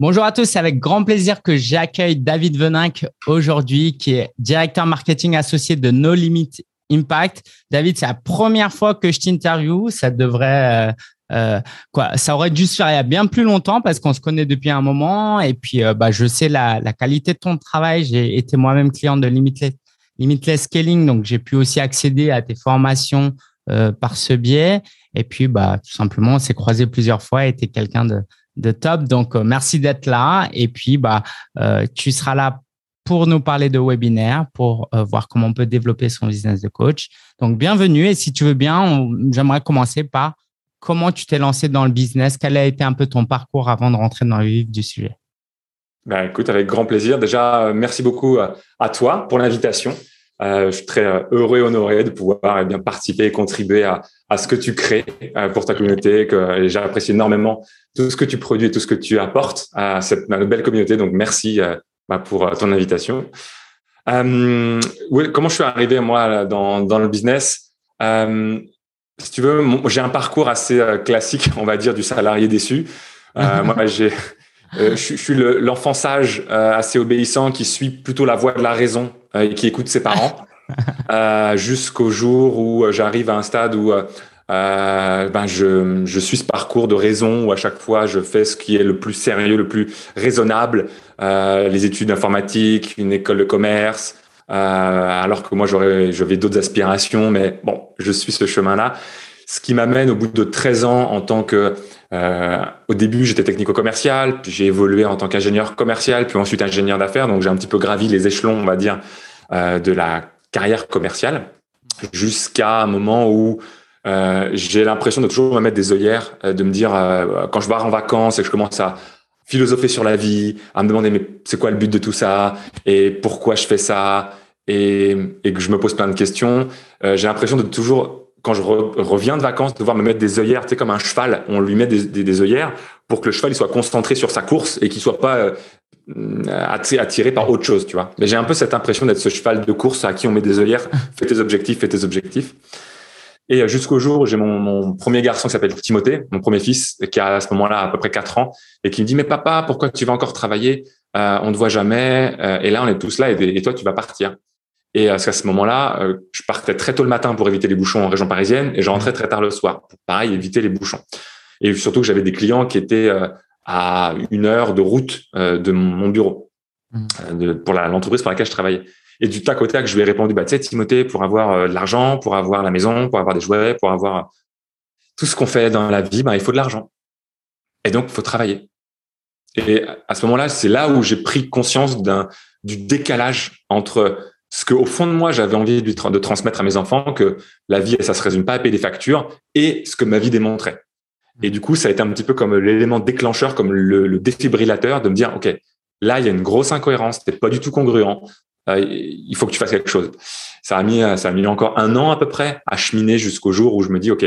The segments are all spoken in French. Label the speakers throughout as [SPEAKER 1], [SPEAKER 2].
[SPEAKER 1] Bonjour à tous, c'est avec grand plaisir que j'accueille David Veninck aujourd'hui, qui est directeur marketing associé de No Limit Impact. David, c'est la première fois que je t'interview. Ça devrait, euh, euh, quoi, ça aurait dû se faire il y a bien plus longtemps parce qu'on se connaît depuis un moment. Et puis, euh, bah, je sais la, la, qualité de ton travail. J'ai été moi-même client de Limitless, Scaling, donc j'ai pu aussi accéder à tes formations par ce biais. Et puis, bah, tout simplement, on s'est croisé plusieurs fois et tu quelqu'un de, de top. Donc, euh, merci d'être là. Et puis, bah, euh, tu seras là pour nous parler de webinaire, pour euh, voir comment on peut développer son business de coach. Donc, bienvenue. Et si tu veux bien, j'aimerais commencer par comment tu t'es lancé dans le business. Quel a été un peu ton parcours avant de rentrer dans le vif du sujet?
[SPEAKER 2] Ben, Écoute, avec grand plaisir. Déjà, merci beaucoup à toi pour l'invitation. Euh, je suis très euh, heureux et honoré de pouvoir eh bien participer et contribuer à, à ce que tu crées euh, pour ta communauté. Que j'apprécie énormément tout ce que tu produis et tout ce que tu apportes à cette belle communauté. Donc merci bah, pour ton invitation. Euh, comment je suis arrivé moi dans, dans le business? Si tu veux, j'ai un parcours assez classique, on va dire, du salarié déçu. moi, j'ai je, suis l'enfant sage, assez obéissant, qui suit plutôt la voie de la raison et qui écoute ses parents euh, jusqu'au jour où euh, j'arrive à un stade où ben je, je, suis ce parcours de raison où à chaque fois je fais ce qui est le plus sérieux, le plus raisonnable, les études informatiques, une école de commerce, alors que moi j'aurais, j'avais d'autres aspirations, mais bon, je suis ce chemin-là. Ce qui m'amène au bout de 13 ans en tant que, au début j'étais technico-commercial, puis j'ai évolué en tant qu'ingénieur commercial, puis ensuite ingénieur d'affaires, donc j'ai un petit peu gravi les échelons, on va dire, euh, de la carrière commerciale jusqu'à un moment où euh, j'ai l'impression de toujours me mettre des œillères, euh, de me dire quand je pars en vacances et que je commence à philosopher sur la vie, à me demander mais c'est quoi le but de tout ça? Et pourquoi je fais ça? Et que je me pose plein de questions, j'ai l'impression de toujours quand je reviens de vacances, devoir me mettre des œillères, tu sais, comme un cheval, on lui met des, des, des, œillères pour que le cheval il soit concentré sur sa course et qu'il soit pas euh, attiré par autre chose, tu vois. Mais j'ai un peu cette impression d'être ce cheval de course à qui on met des œillères, fais tes objectifs, fais tes objectifs. Et euh, jusqu'au jour où j'ai mon, mon, premier garçon qui s'appelle Timothée, mon premier fils, qui a à ce moment-là à peu près 4 ans, et qui me dit, mais papa, pourquoi tu vas encore travailler? Euh, On ne te voit jamais. Euh, et là, on est tous là, et, et toi, tu vas partir. Et à ce moment-là, je partais très tôt le matin pour éviter les bouchons en région parisienne, et je rentrais très tard le soir pour, pareil, éviter les bouchons. Et surtout que j'avais des clients qui étaient à une heure de route euh, de mon bureau mmh. euh, pour l'entreprise pour laquelle je travaillais. Et du tac au tac, je lui ai répondu, bah, tu sais, Timothée, pour avoir euh, de l'argent, pour avoir la maison, pour avoir des jouets, pour avoir tout ce qu'on fait dans la vie, bah, il faut de l'argent. Et donc, il faut travailler. Et à ce moment-là, c'est là où j'ai pris conscience d'un du décalage entre ce que, au fond de moi, j'avais envie de, de transmettre à mes enfants, que la vie, ça se résume pas à payer des factures, et ce que ma vie démontrait. Et du coup, ça a été un petit peu comme l'élément déclencheur, comme le, défibrillateur de me dire, OK, là, il y a une grosse incohérence, c'est pas du tout congruent. Euh, il faut que tu fasses quelque chose. Ça a mis, ça a mis encore un an à peu près à cheminer jusqu'au jour où je me dis, OK,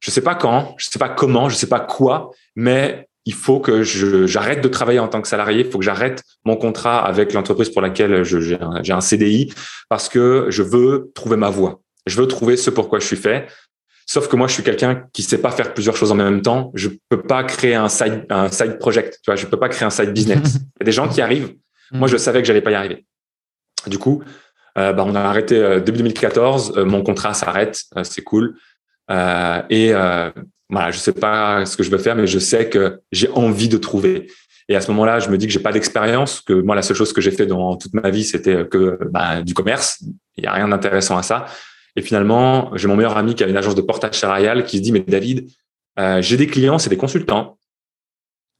[SPEAKER 2] je sais pas quand, je sais pas comment, je sais pas quoi, mais il faut que j'arrête de travailler en tant que salarié. Il faut que j'arrête mon contrat avec l'entreprise pour laquelle j'ai un, un CDI parce que je veux trouver ma voie. Je veux trouver ce pourquoi je suis fait. Sauf que moi, je suis quelqu'un qui sait pas faire plusieurs choses en même temps. Je peux pas créer un side, un side project. Tu vois, je peux pas créer un side business. Il y a des gens qui arrivent. Moi, je savais que j'allais pas y arriver. Du coup, euh, bah, on a arrêté euh, début 2014. Euh, mon contrat s'arrête. Euh, c'est cool. Et voilà, je sais pas ce que je veux faire, mais je sais que j'ai envie de trouver. Et à ce moment-là, je me dis que j'ai pas d'expérience, que moi, la seule chose que j'ai fait dans toute ma vie, c'était que bah, du commerce. Il y a rien d'intéressant à ça. Et finalement, j'ai mon meilleur ami qui a une agence de portage salarial qui se dit, mais David, euh, j'ai des clients, c'est des consultants.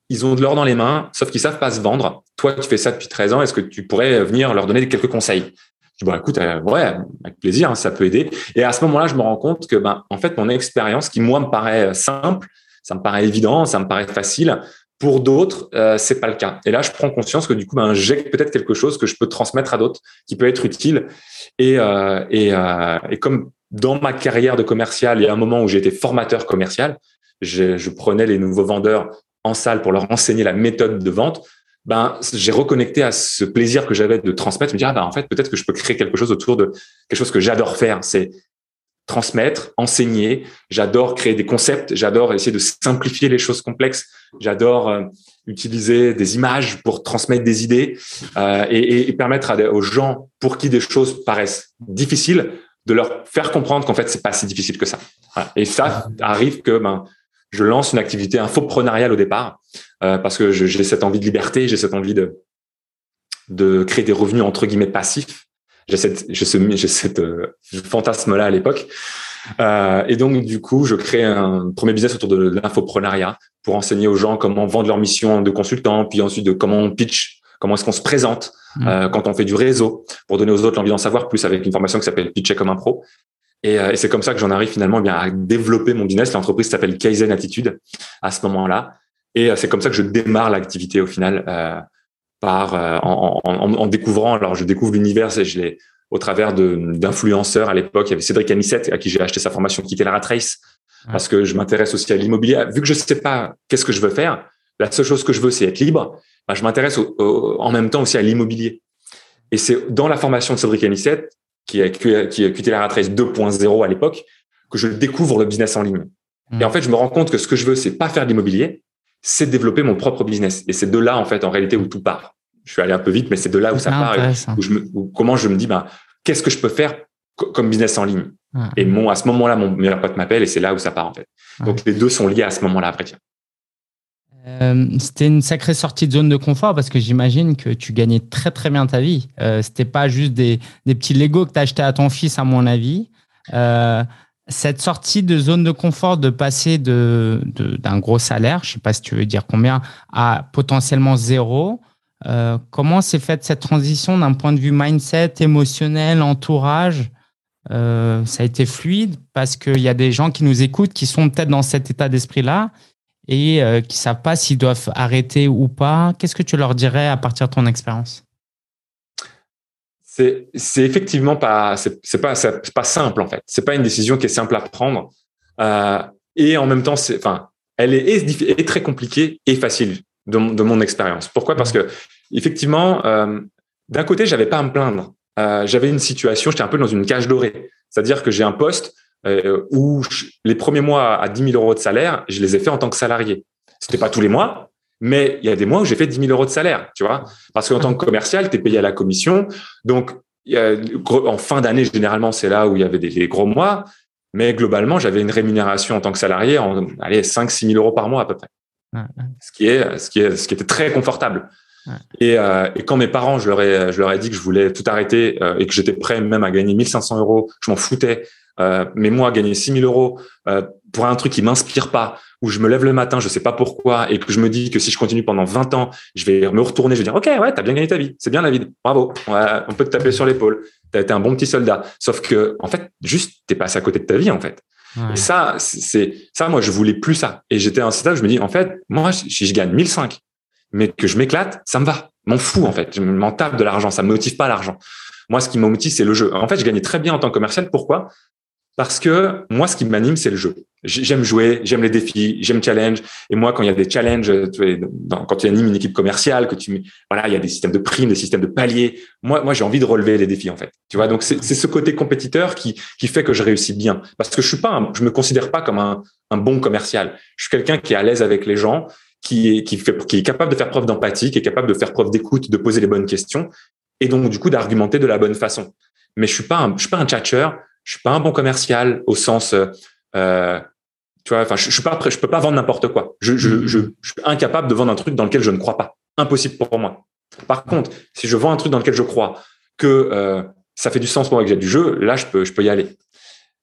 [SPEAKER 2] Ils ont de l'or dans les mains, sauf qu'ils savent pas se vendre. Toi, tu fais ça depuis 13 ans. Est-ce que tu pourrais venir leur donner quelques conseils? Je dis, bon, écoute, euh, ouais, avec plaisir, hein, ça peut aider. Et à ce moment-là, je me rends compte que, ben, en fait, mon expérience, qui moi me paraît simple, ça me paraît évident, ça me paraît facile, pour d'autres, euh, c'est pas le cas. Et là, je prends conscience que du coup, ben, j'ai peut-être quelque chose que je peux transmettre à d'autres, qui peut être utile. Et, euh, et, euh, et, comme dans ma carrière de commercial, il y a un moment où été formateur commercial, je, je, prenais les nouveaux vendeurs en salle pour leur enseigner la méthode de vente. Ben, j'ai reconnecté à ce plaisir que j'avais de transmettre, me dire, ah, ben, en fait, peut-être que je peux créer quelque chose autour de quelque chose que j'adore faire. C'est transmettre, enseigner. J'adore créer des concepts. J'adore essayer de simplifier les choses complexes. J'adore euh, utiliser des images pour transmettre des idées euh, et, et, permettre à aux gens pour qui des choses paraissent difficiles de leur faire comprendre qu'en fait c'est pas si difficile que ça. Voilà. Et ça arrive que ben je lance une activité infoprenariale au départ euh, parce que j'ai cette envie de liberté, j'ai cette envie de de créer des revenus entre guillemets passifs. J'ai cette j'ai ce j'ai cette euh, fantasme là à l'époque. Euh, et donc du coup, je crée un premier business autour de l'infoprenariat pour enseigner aux gens comment vendre leur mission de consultant, puis ensuite de comment on pitch, comment est-ce qu'on se présente mmh. euh, quand on fait du réseau, pour donner aux autres l'envie d'en savoir plus avec une formation qui s'appelle Pitcher comme un pro. Et, euh, et c'est comme ça que j'en arrive finalement eh bien à développer mon business. L'entreprise s'appelle Kaizen Attitude à ce moment-là. Et euh, c'est comme ça que je démarre l'activité au final euh, par en, en, en, découvrant. Alors je découvre l'univers et je l'ai au travers d'influenceurs à l'époque. Il y avait Cédric Anissette à qui j'ai acheté sa formation Quitter la Race parce que je m'intéresse aussi à l'immobilier. Vu que je ne sais pas qu'est-ce que je veux faire, la seule chose que je veux, c'est être libre. Bah, je m'intéresse en même temps aussi à l'immobilier. Et c'est dans la formation de Cédric Anissette, qui a, qui Race 2.0 à l'époque, que je découvre le business en ligne. Et en fait, je me rends compte que ce que je veux, c'est pas faire de l'immobilier, c'est développer mon propre business. Et c'est de là, en fait, en réalité, où tout part. Je suis allé un peu vite, mais c'est de là où ça part. Où je me, comment je me dis, bah, qu'est-ce que je peux faire comme business en ligne? Et mon, à ce moment-là, mon meilleur pote m'appelle et c'est là où ça part, en fait. Donc, les deux sont liés à ce moment-là, après, tiens.
[SPEAKER 1] Euh, c'était une sacrée sortie de zone de confort parce que j'imagine que tu gagnais très très bien ta vie. Euh, c'était pas juste des, petits Lego que tu acheté à ton fils, à mon avis. Euh, cette sortie de zone de confort, de passer de, d'un gros salaire, je sais pas si tu veux dire combien, à potentiellement zéro, comment s'est faite cette transition d'un point de vue mindset, émotionnel, entourage? Ça a été fluide parce qu'il y a des gens qui nous écoutent qui sont peut-être dans cet état d'esprit-là et euh, qui savent pas s'ils doivent arrêter ou pas. Qu'est-ce que tu leur dirais à partir de ton expérience?
[SPEAKER 2] C'est, c'est effectivement pas c'est, pas c'est pas simple en fait. C'est pas une décision qui est simple à prendre euh, et en même temps c'est enfin elle est, est, très compliquée et facile de, de mon expérience. Pourquoi? Parce que effectivement, euh, d'un côté, j'avais pas à me plaindre. Euh, j'avais une situation, j'étais un peu dans une cage dorée. C'est-à-dire que j'ai un poste euh, où les premiers mois à 10 000 euros de salaire, je les ai fait en tant que salarié. C'était pas tous les mois, mais il y a des mois où j'ai fait 10 000 euros de salaire, tu vois. Parce qu'en tant que commercial, tu es payé à la commission. Donc, en fin d'année, généralement, c'est là où il y avait des, gros mois. Mais globalement, j'avais une rémunération en tant que salarié en allez, 5 6 000 euros par mois à peu près. Ce, qui est, ce, qui est, ce qui était très confortable. Et, euh, et, quand mes parents, je leur ai, je leur ai dit que je voulais tout arrêter euh, et que j'étais prêt même à gagner 1500 euros, je m'en foutais. Euh, mais moi, gagner 6000 euros euh, pour un truc qui m'inspire pas, où je me lève le matin, je sais pas pourquoi, et que je me dis que si je continue pendant 20 ans, je vais me retourner, je vais dire, OK, ouais, t'as bien gagné ta vie. C'est bien la vie. Bravo. Ouais, on peut te taper sur l'épaule. T'as été un bon petit soldat. Sauf que, en fait, juste, t'es passé à côté de ta vie, en fait. Et ça, c'est ça. Moi, je voulais plus ça. Et j'étais à un stade, je me dis, en fait, moi, si je gagne 1005, mais que je m'éclate, ça me va. M'en fous en fait. Je m'en tape de l'argent. Ça me motive pas l'argent. Moi, ce qui me motive, c'est le jeu. En fait, je gagnais très bien en tant que commercial. Pourquoi? Parce que moi, ce qui m'anime, c'est le jeu. J'aime jouer, j'aime les défis, j'aime challenge. Et moi, quand il y a des challenges, quand tu animes une équipe commerciale, que tu, voilà, il y a des systèmes de primes, des systèmes de paliers. Moi, moi, j'ai envie de relever les défis en fait. Tu vois, donc c'est ce côté compétiteur qui qui fait que je réussis bien. Parce que je suis pas, je me considère pas comme un, un bon commercial. Je suis quelqu'un qui est à l'aise avec les gens qui est, qui, fait, qui est capable de faire preuve d'empathie, qui est capable de faire preuve d'écoute, de poser les bonnes questions, et donc du coup d'argumenter de la bonne façon. Mais je suis pas un, je suis pas un tchatcher, je suis pas un bon commercial au sens, euh, tu vois, enfin, je, je suis pas je peux pas vendre n'importe quoi. Je, suis incapable de vendre un truc dans lequel je ne crois pas. Impossible pour moi. Par contre, si je vends un truc dans lequel je crois, que euh, ça fait du sens pour moi que j'ai du jeu, là, je peux, je peux y aller.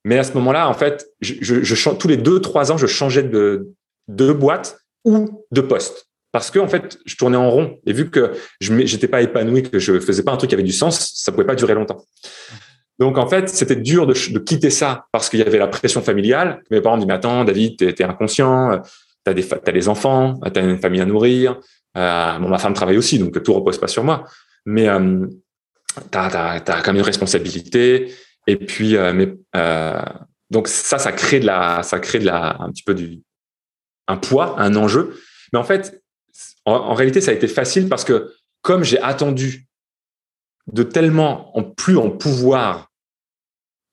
[SPEAKER 2] Mais à ce moment-là, en fait, tous les deux, trois ans, je changeais de, boîte ou de poste. Parce que en fait, je tournais en rond et vu que je n'étais pas épanoui, que je faisais pas un truc qui avait du sens, ça pouvait pas durer longtemps. Donc en fait, c'était dur de, quitter ça parce qu'il y avait la pression familiale. Mes parents me disaient mais attends, David, t'es es inconscient, t'as des des enfants, t'as une famille à nourrir. Euh, ma femme travaille aussi, donc tout repose pas sur moi. Mais euh, t'as as, quand même une responsabilité. Et puis, euh, mais, euh, donc ça, ça crée de la, ça crée de la, un petit peu du, un poids, un enjeu. Mais en fait, en, réalité, ça a été facile parce que comme j'ai attendu de tellement en plus en pouvoir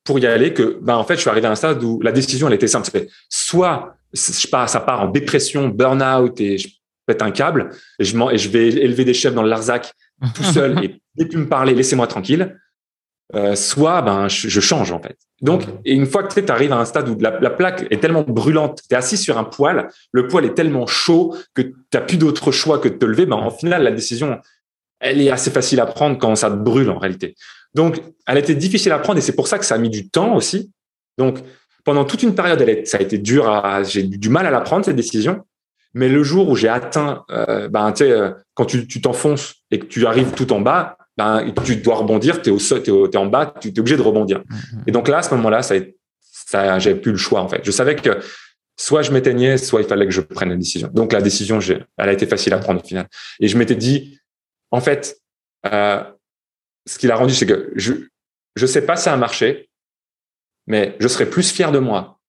[SPEAKER 2] pour y aller que, ben, en fait, je suis arrivé à un stade où la décision, elle était simple. Soit je pars, ça part en dépression, burn-out et je pète un câble et je, et je vais élever des chefs dans le Larzac tout seul et ne plus me parler, laissez-moi tranquille. Euh, soit ben je, change en fait. Donc et une fois que tu arrives à un stade où la, plaque est tellement brûlante, tu es assis sur un poêle, le poêle est tellement chaud que tu n'as plus d'autre choix que de te lever, ben en final la décision elle est assez facile à prendre quand ça te brûle en réalité. Donc elle était difficile à prendre et c'est pour ça que ça a mis du temps aussi. Donc pendant toute une période, elle ça a été dur à j'ai du mal à la prendre cette décision. Mais le jour où j'ai atteint, euh, ben, tu sais, euh, quand tu t'enfonces et que tu arrives tout en bas, ben, tu dois rebondir, tu es, au sol, es, en bas, tu es obligé de rebondir. Mm-hmm. Et donc là, à ce moment-là, ça, ça j'avais plus le choix en fait. Je savais que soit je m'éteignais, soit il fallait que je prenne la décision. Donc la décision, elle a été facile à prendre au final. Et je m'étais dit, en fait, euh, ce qui l'a rendu, c'est que je je sais pas si ça a marché, mais je serais plus fier de moi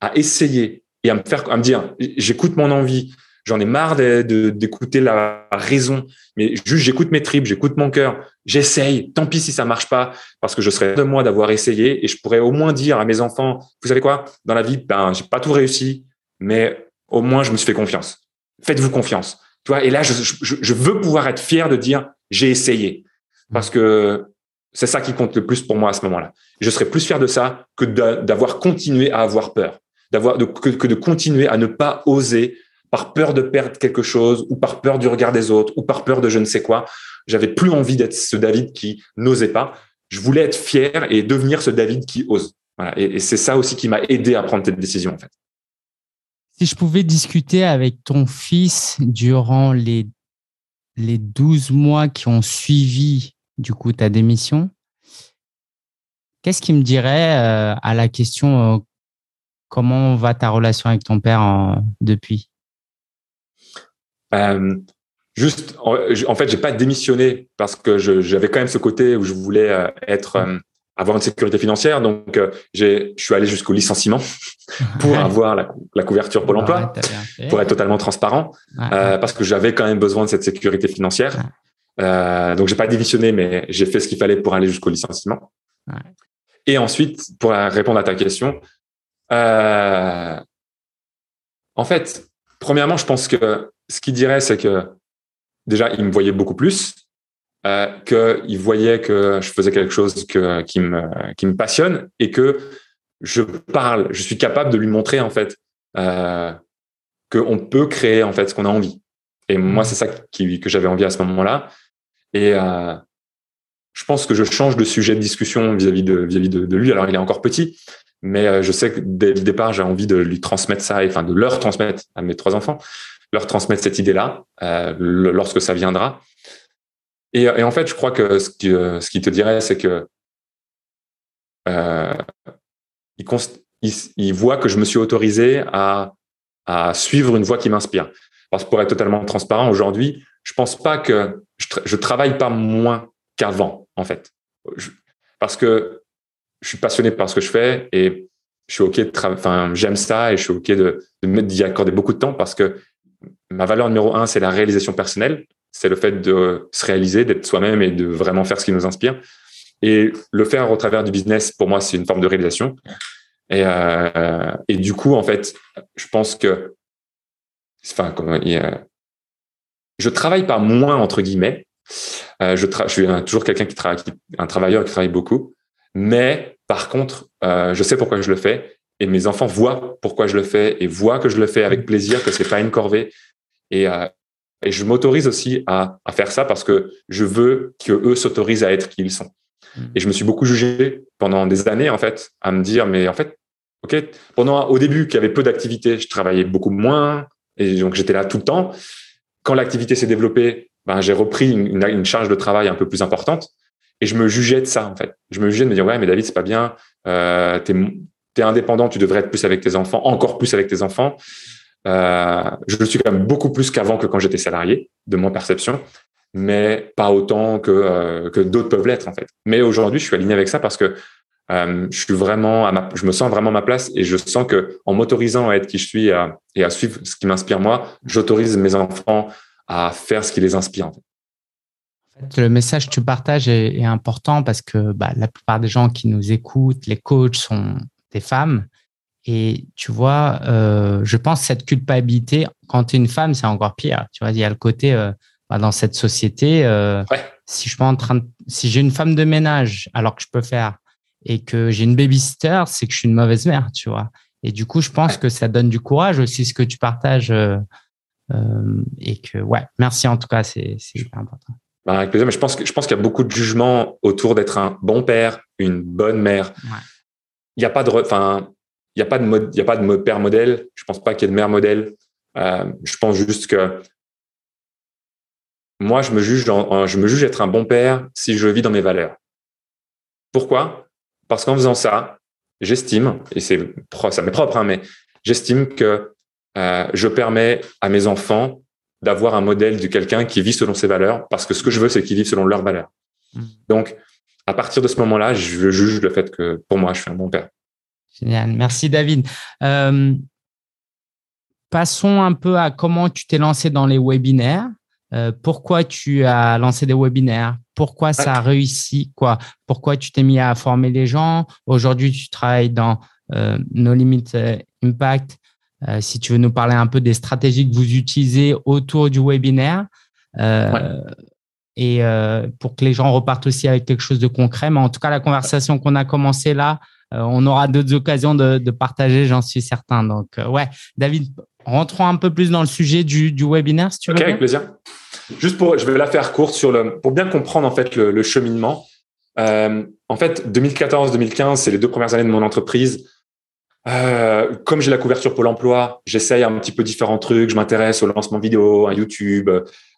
[SPEAKER 2] à essayer et à me faire dire, j'écoute mon envie, J'en ai marre d'écouter la raison, mais juste j'écoute mes tripes, j'écoute mon cœur, j'essaye. Tant pis si ça marche pas, parce que je serais de moi d'avoir essayé et je pourrais au moins dire à mes enfants, vous savez quoi, dans la vie, ben j'ai pas tout réussi, mais au moins je me suis fait confiance. Faites-vous confiance. Tu et là je, veux pouvoir être fier de dire j'ai essayé, parce que c'est ça qui compte le plus pour moi à ce moment-là. Je serais plus fier de ça que d'avoir continué à avoir peur, d'avoir que, de continuer à ne pas oser par peur de perdre quelque chose ou par peur du regard des autres ou par peur de je ne sais quoi. J'avais plus envie d'être ce David qui n'osait pas. Je voulais être fier et devenir ce David qui ose. Voilà. Et, c'est ça aussi qui m'a aidé à prendre cette décision, en fait.
[SPEAKER 1] Si je pouvais discuter avec ton fils durant les, les 12 mois qui ont suivi, du coup, ta démission, qu'est-ce qu'il me dirait euh, à la question euh, comment va ta relation avec ton père depuis?
[SPEAKER 2] Euh, juste, en, fait, j'ai pas démissionné parce que j'avais quand même ce côté où je voulais être avoir une sécurité financière. Donc, j'ai, je suis allé jusqu'au licenciement pour avoir la, couverture Pôle Emploi, pour être totalement transparent, parce que j'avais quand même besoin de cette sécurité financière. donc, j'ai pas démissionné, mais j'ai fait ce qu'il fallait pour aller jusqu'au licenciement. Et ensuite, pour répondre à ta question, en fait, premièrement, je pense que ce qu'il dirait, c'est que déjà, il me voyait beaucoup plus, euh, qu'il voyait que je faisais quelque chose que, qui, me, qui me passionne et que je parle, je suis capable de lui montrer en fait euh, qu'on peut créer en fait ce qu'on a envie. Et moi, mmh. c'est ça qui, que j'avais envie à ce moment-là. Et euh, je pense que je change de sujet de discussion vis-à-vis de, vis-à-vis de, de, lui. Alors, il est encore petit, mais euh, je sais que dès le départ, j'ai envie de lui transmettre ça, et enfin de leur transmettre à mes trois enfants leur transmettre cette idée-là euh, lorsque ça viendra. Et, en fait, je crois que ce qui, euh, te dirait, c'est que euh, il, voit que je me suis autorisé à, suivre une voie qui m'inspire. Parce que pour être totalement transparent, aujourd'hui, je pense pas que je, travaille pas moins qu'avant, en fait. parce que je suis passionné par ce que je fais et je suis OK de enfin, j'aime ça et je suis OK de d'y accorder beaucoup de temps parce que ma valeur numéro un, c'est la réalisation personnelle. C'est le fait de se réaliser, d'être soi-même et de vraiment faire ce qui nous inspire. Et le faire au travers du business, pour moi, c'est une forme de réalisation. Et, euh, et du coup, en fait, je pense que, enfin, comment, je travaille pas moins entre guillemets. Euh, je, je, suis toujours quelqu'un qui travaille, un travailleur qui travaille beaucoup. Mais par contre, euh, je sais pourquoi je le fais et mes enfants voient pourquoi je le fais et voient que je le fais avec plaisir, que c'est pas une corvée. Et, euh, et je m'autorise aussi à, à, faire ça parce que je veux que eux s'autorisent à être qui ils sont. Mmh. Et je me suis beaucoup jugé pendant des années en fait à me dire mais en fait ok pendant au début qu'il y avait peu d'activité, je travaillais beaucoup moins et donc j'étais là tout le temps. Quand l'activité s'est développée, ben, j'ai repris une, une, charge de travail un peu plus importante et je me jugeais de ça en fait. Je me jugeais de me dire ouais mais David c'est pas bien, euh, t'es tu es indépendant, tu devrais être plus avec tes enfants, encore plus avec tes enfants. Euh, je le suis quand même beaucoup plus qu'avant que quand j'étais salarié, de mon perception, mais pas autant que, euh, que d'autres peuvent l'être en fait. Mais aujourd'hui, je suis aligné avec ça parce que euh, je suis vraiment, je me sens vraiment à ma place et je sens que en m'autorisant à être qui je suis et à suivre ce qui m'inspire moi, j'autorise mes enfants à faire ce qui les inspire.
[SPEAKER 1] Le message que tu partages est, important parce que bah, la plupart des gens qui nous écoutent, les coachs sont des femmes. Et tu vois, euh, je pense que cette culpabilité, quand tu es une femme, c'est encore pire. Tu vois, il y a le côté euh, bah, dans cette société, euh, si je suis en train si j'ai une femme de ménage alors que je peux faire et que j'ai une babysitter, c'est que je suis une mauvaise mère, tu vois. Et du coup, je pense que ça donne du courage aussi ce que tu partages et que ouais, merci en tout cas, c'est super important.
[SPEAKER 2] Bah, avec plaisir, mais je pense que je pense qu'il y a beaucoup de jugements autour d'être un bon père, une bonne mère. Il n'y a pas de, enfin, il n'y a pas de mode, il y a pas de père modèle. Je pense pas qu'il y ait de mère modèle. Euh, je pense juste que moi, je me juge, je me juge être un bon père si je vis dans mes valeurs. Pourquoi? Parce qu'en faisant ça, j'estime, et c'est ça m'est propre, hein, mais j'estime que euh, je permets à mes enfants d'avoir un modèle de quelqu'un qui vit selon ses valeurs, parce que ce que je veux, c'est qu'ils vivent selon leurs valeurs. Mmh. Donc, à partir de ce moment-là, je juge le fait que pour moi, je suis un bon père.
[SPEAKER 1] Génial. Merci, David. Euh, passons un peu à comment tu t'es lancé dans les webinaires. Euh, pourquoi tu as lancé des webinaires? Pourquoi ça a réussi? Quoi? Pourquoi tu t'es mis à former les gens? Aujourd'hui, tu travailles dans euh, No Limit Impact. si tu veux nous parler un peu des stratégies que vous utilisez autour du webinaire. Et pour que les gens repartent aussi avec quelque chose de concret. Mais en tout cas, la conversation qu'on a commencé là, euh, on aura d'autres occasions de, partager, j'en suis certain. Donc, euh, ouais, David, rentrons un peu plus dans le sujet du, webinaire, si tu veux.
[SPEAKER 2] Ok, avec plaisir. Juste pour, je vais la faire courte sur le, pour bien comprendre en fait le, cheminement. Euh, en fait, 2014-2015, c'est les deux premières années de mon entreprise. comme j'ai la couverture Pôle Emploi, j'essaye un petit peu différents trucs. Je m'intéresse au lancement vidéo, à YouTube,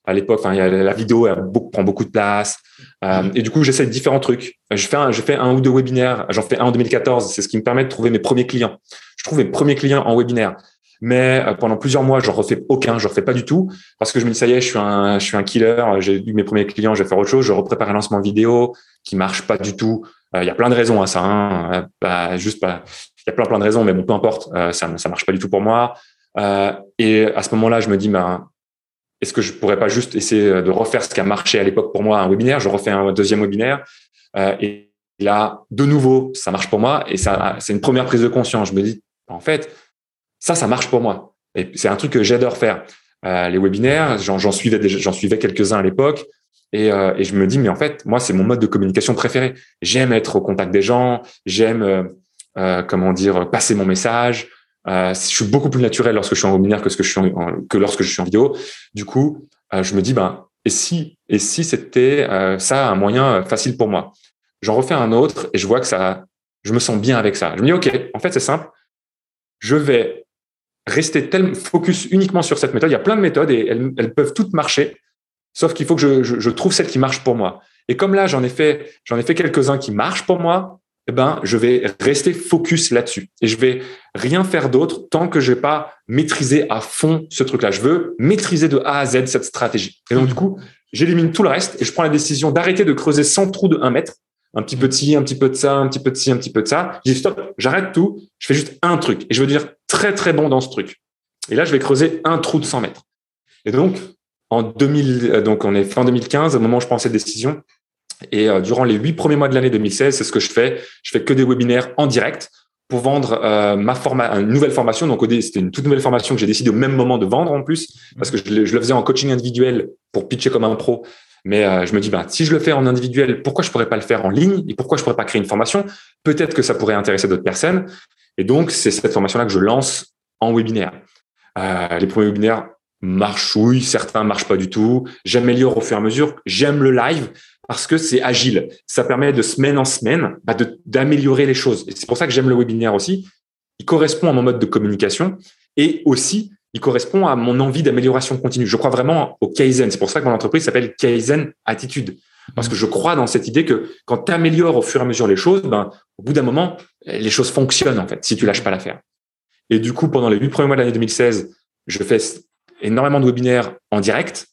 [SPEAKER 2] à l'époque, enfin, la vidéo elle prend beaucoup de place. Euh, et du coup, j'essaie différents trucs. Je fais, un, je fais un ou deux webinaires. J'en fais un en 2014. C'est ce qui me permet de trouver mes premiers clients. Je trouve mes premiers clients en webinaire. Mais euh, pendant plusieurs mois, je refais aucun, je refais pas du tout parce que je me dis ça y est, je suis un, je suis un killer. J'ai eu mes premiers clients, je vais faire autre chose. Je reprépare un lancement vidéo qui marche pas du tout. Euh, il y a plein de raisons à ça. Hein. Bah, juste pas. Il y a plein plein de raisons, mais bon, peu importe. ça ça marche pas du tout pour moi. et à ce moment-là, je me dis, ben, est-ce que je pourrais pas juste essayer de refaire ce qui a marché à l'époque pour moi, un webinaire? Je refais un deuxième webinaire. Euh, et là, de nouveau, ça marche pour moi. Et ça, c'est une première prise de conscience. Je me dis, en fait, ça, ça marche pour moi. Et c'est un truc que j'adore faire. Euh, les webinaires, j'en suivais, j'en suivais quelques-uns à l'époque. Et, euh, et, je me dis, mais en fait, moi, c'est mon mode de communication préféré. J'aime être au contact des gens. J'aime, euh, euh comment dire, passer mon message. Euh, je suis beaucoup plus naturel lorsque je suis en webinaire que, lorsque je suis en vidéo. Du coup, euh, je me dis, ben, et si, et si c'était euh, ça un moyen facile pour moi? J'en refais un autre et je vois que ça, je me sens bien avec ça. Je me dis, OK, en fait, c'est simple. Je vais rester tellement focus uniquement sur cette méthode. Il y a plein de méthodes et elles, peuvent toutes marcher, sauf qu'il faut que je, je, je, trouve celle qui marche pour moi. Et comme là, j'en ai fait, j'en ai fait quelques-uns qui marchent pour moi, eh ben, je vais rester focus là-dessus et je vais rien faire d'autre tant que je vais pas maîtriser à fond ce truc-là. Je veux maîtriser de A à Z cette stratégie. Et donc, du coup, j'élimine tout le reste et je prends la décision d'arrêter de creuser 100 trous de 1 mètre. Un petit peu de ci, un petit peu de ça, un petit peu de ci, un petit peu de ça. Je dis stop, j'arrête tout. Je fais juste un truc et je veux dire très, très bon dans ce truc. Et là, je vais creuser un trou de 100 mètres. Et donc, en 2000, euh, on est fin 2015, au moment où je prends cette décision, et euh, durant les huit premiers mois de l'année 2016, c'est ce que je fais. Je fais que des webinaires en direct pour vendre euh, ma forma une nouvelle formation. Donc, c'était une toute nouvelle formation que j'ai décidé au même moment de vendre en plus, parce que je, le faisais en coaching individuel pour pitcher comme un pro. Mais euh, je me dis, ben, si je le fais en individuel, pourquoi je pourrais pas le faire en ligne et pourquoi je pourrais pas créer une formation? Peut-être que ça pourrait intéresser d'autres personnes. Et donc, c'est cette formation-là que je lance en webinaire. Euh, les premiers webinaires marchent, oui, certains marchent pas du tout. J'améliore au fur et à mesure. J'aime le live parce que c'est agile. Ça permet de semaine en semaine bah, d'améliorer les choses. Et c'est pour ça que j'aime le webinaire aussi. Il correspond à mon mode de communication et aussi il correspond à mon envie d'amélioration continue. Je crois vraiment au Kaizen. C'est pour ça que mon entreprise s'appelle Kaizen Attitude. Parce que je crois dans cette idée que quand tu améliores au fur et à mesure les choses, ben, au bout d'un moment, les choses fonctionnent en fait, si tu lâches pas l'affaire. Et du coup, pendant les huit premiers mois de l'année 2016, je fais énormément de webinaires en direct.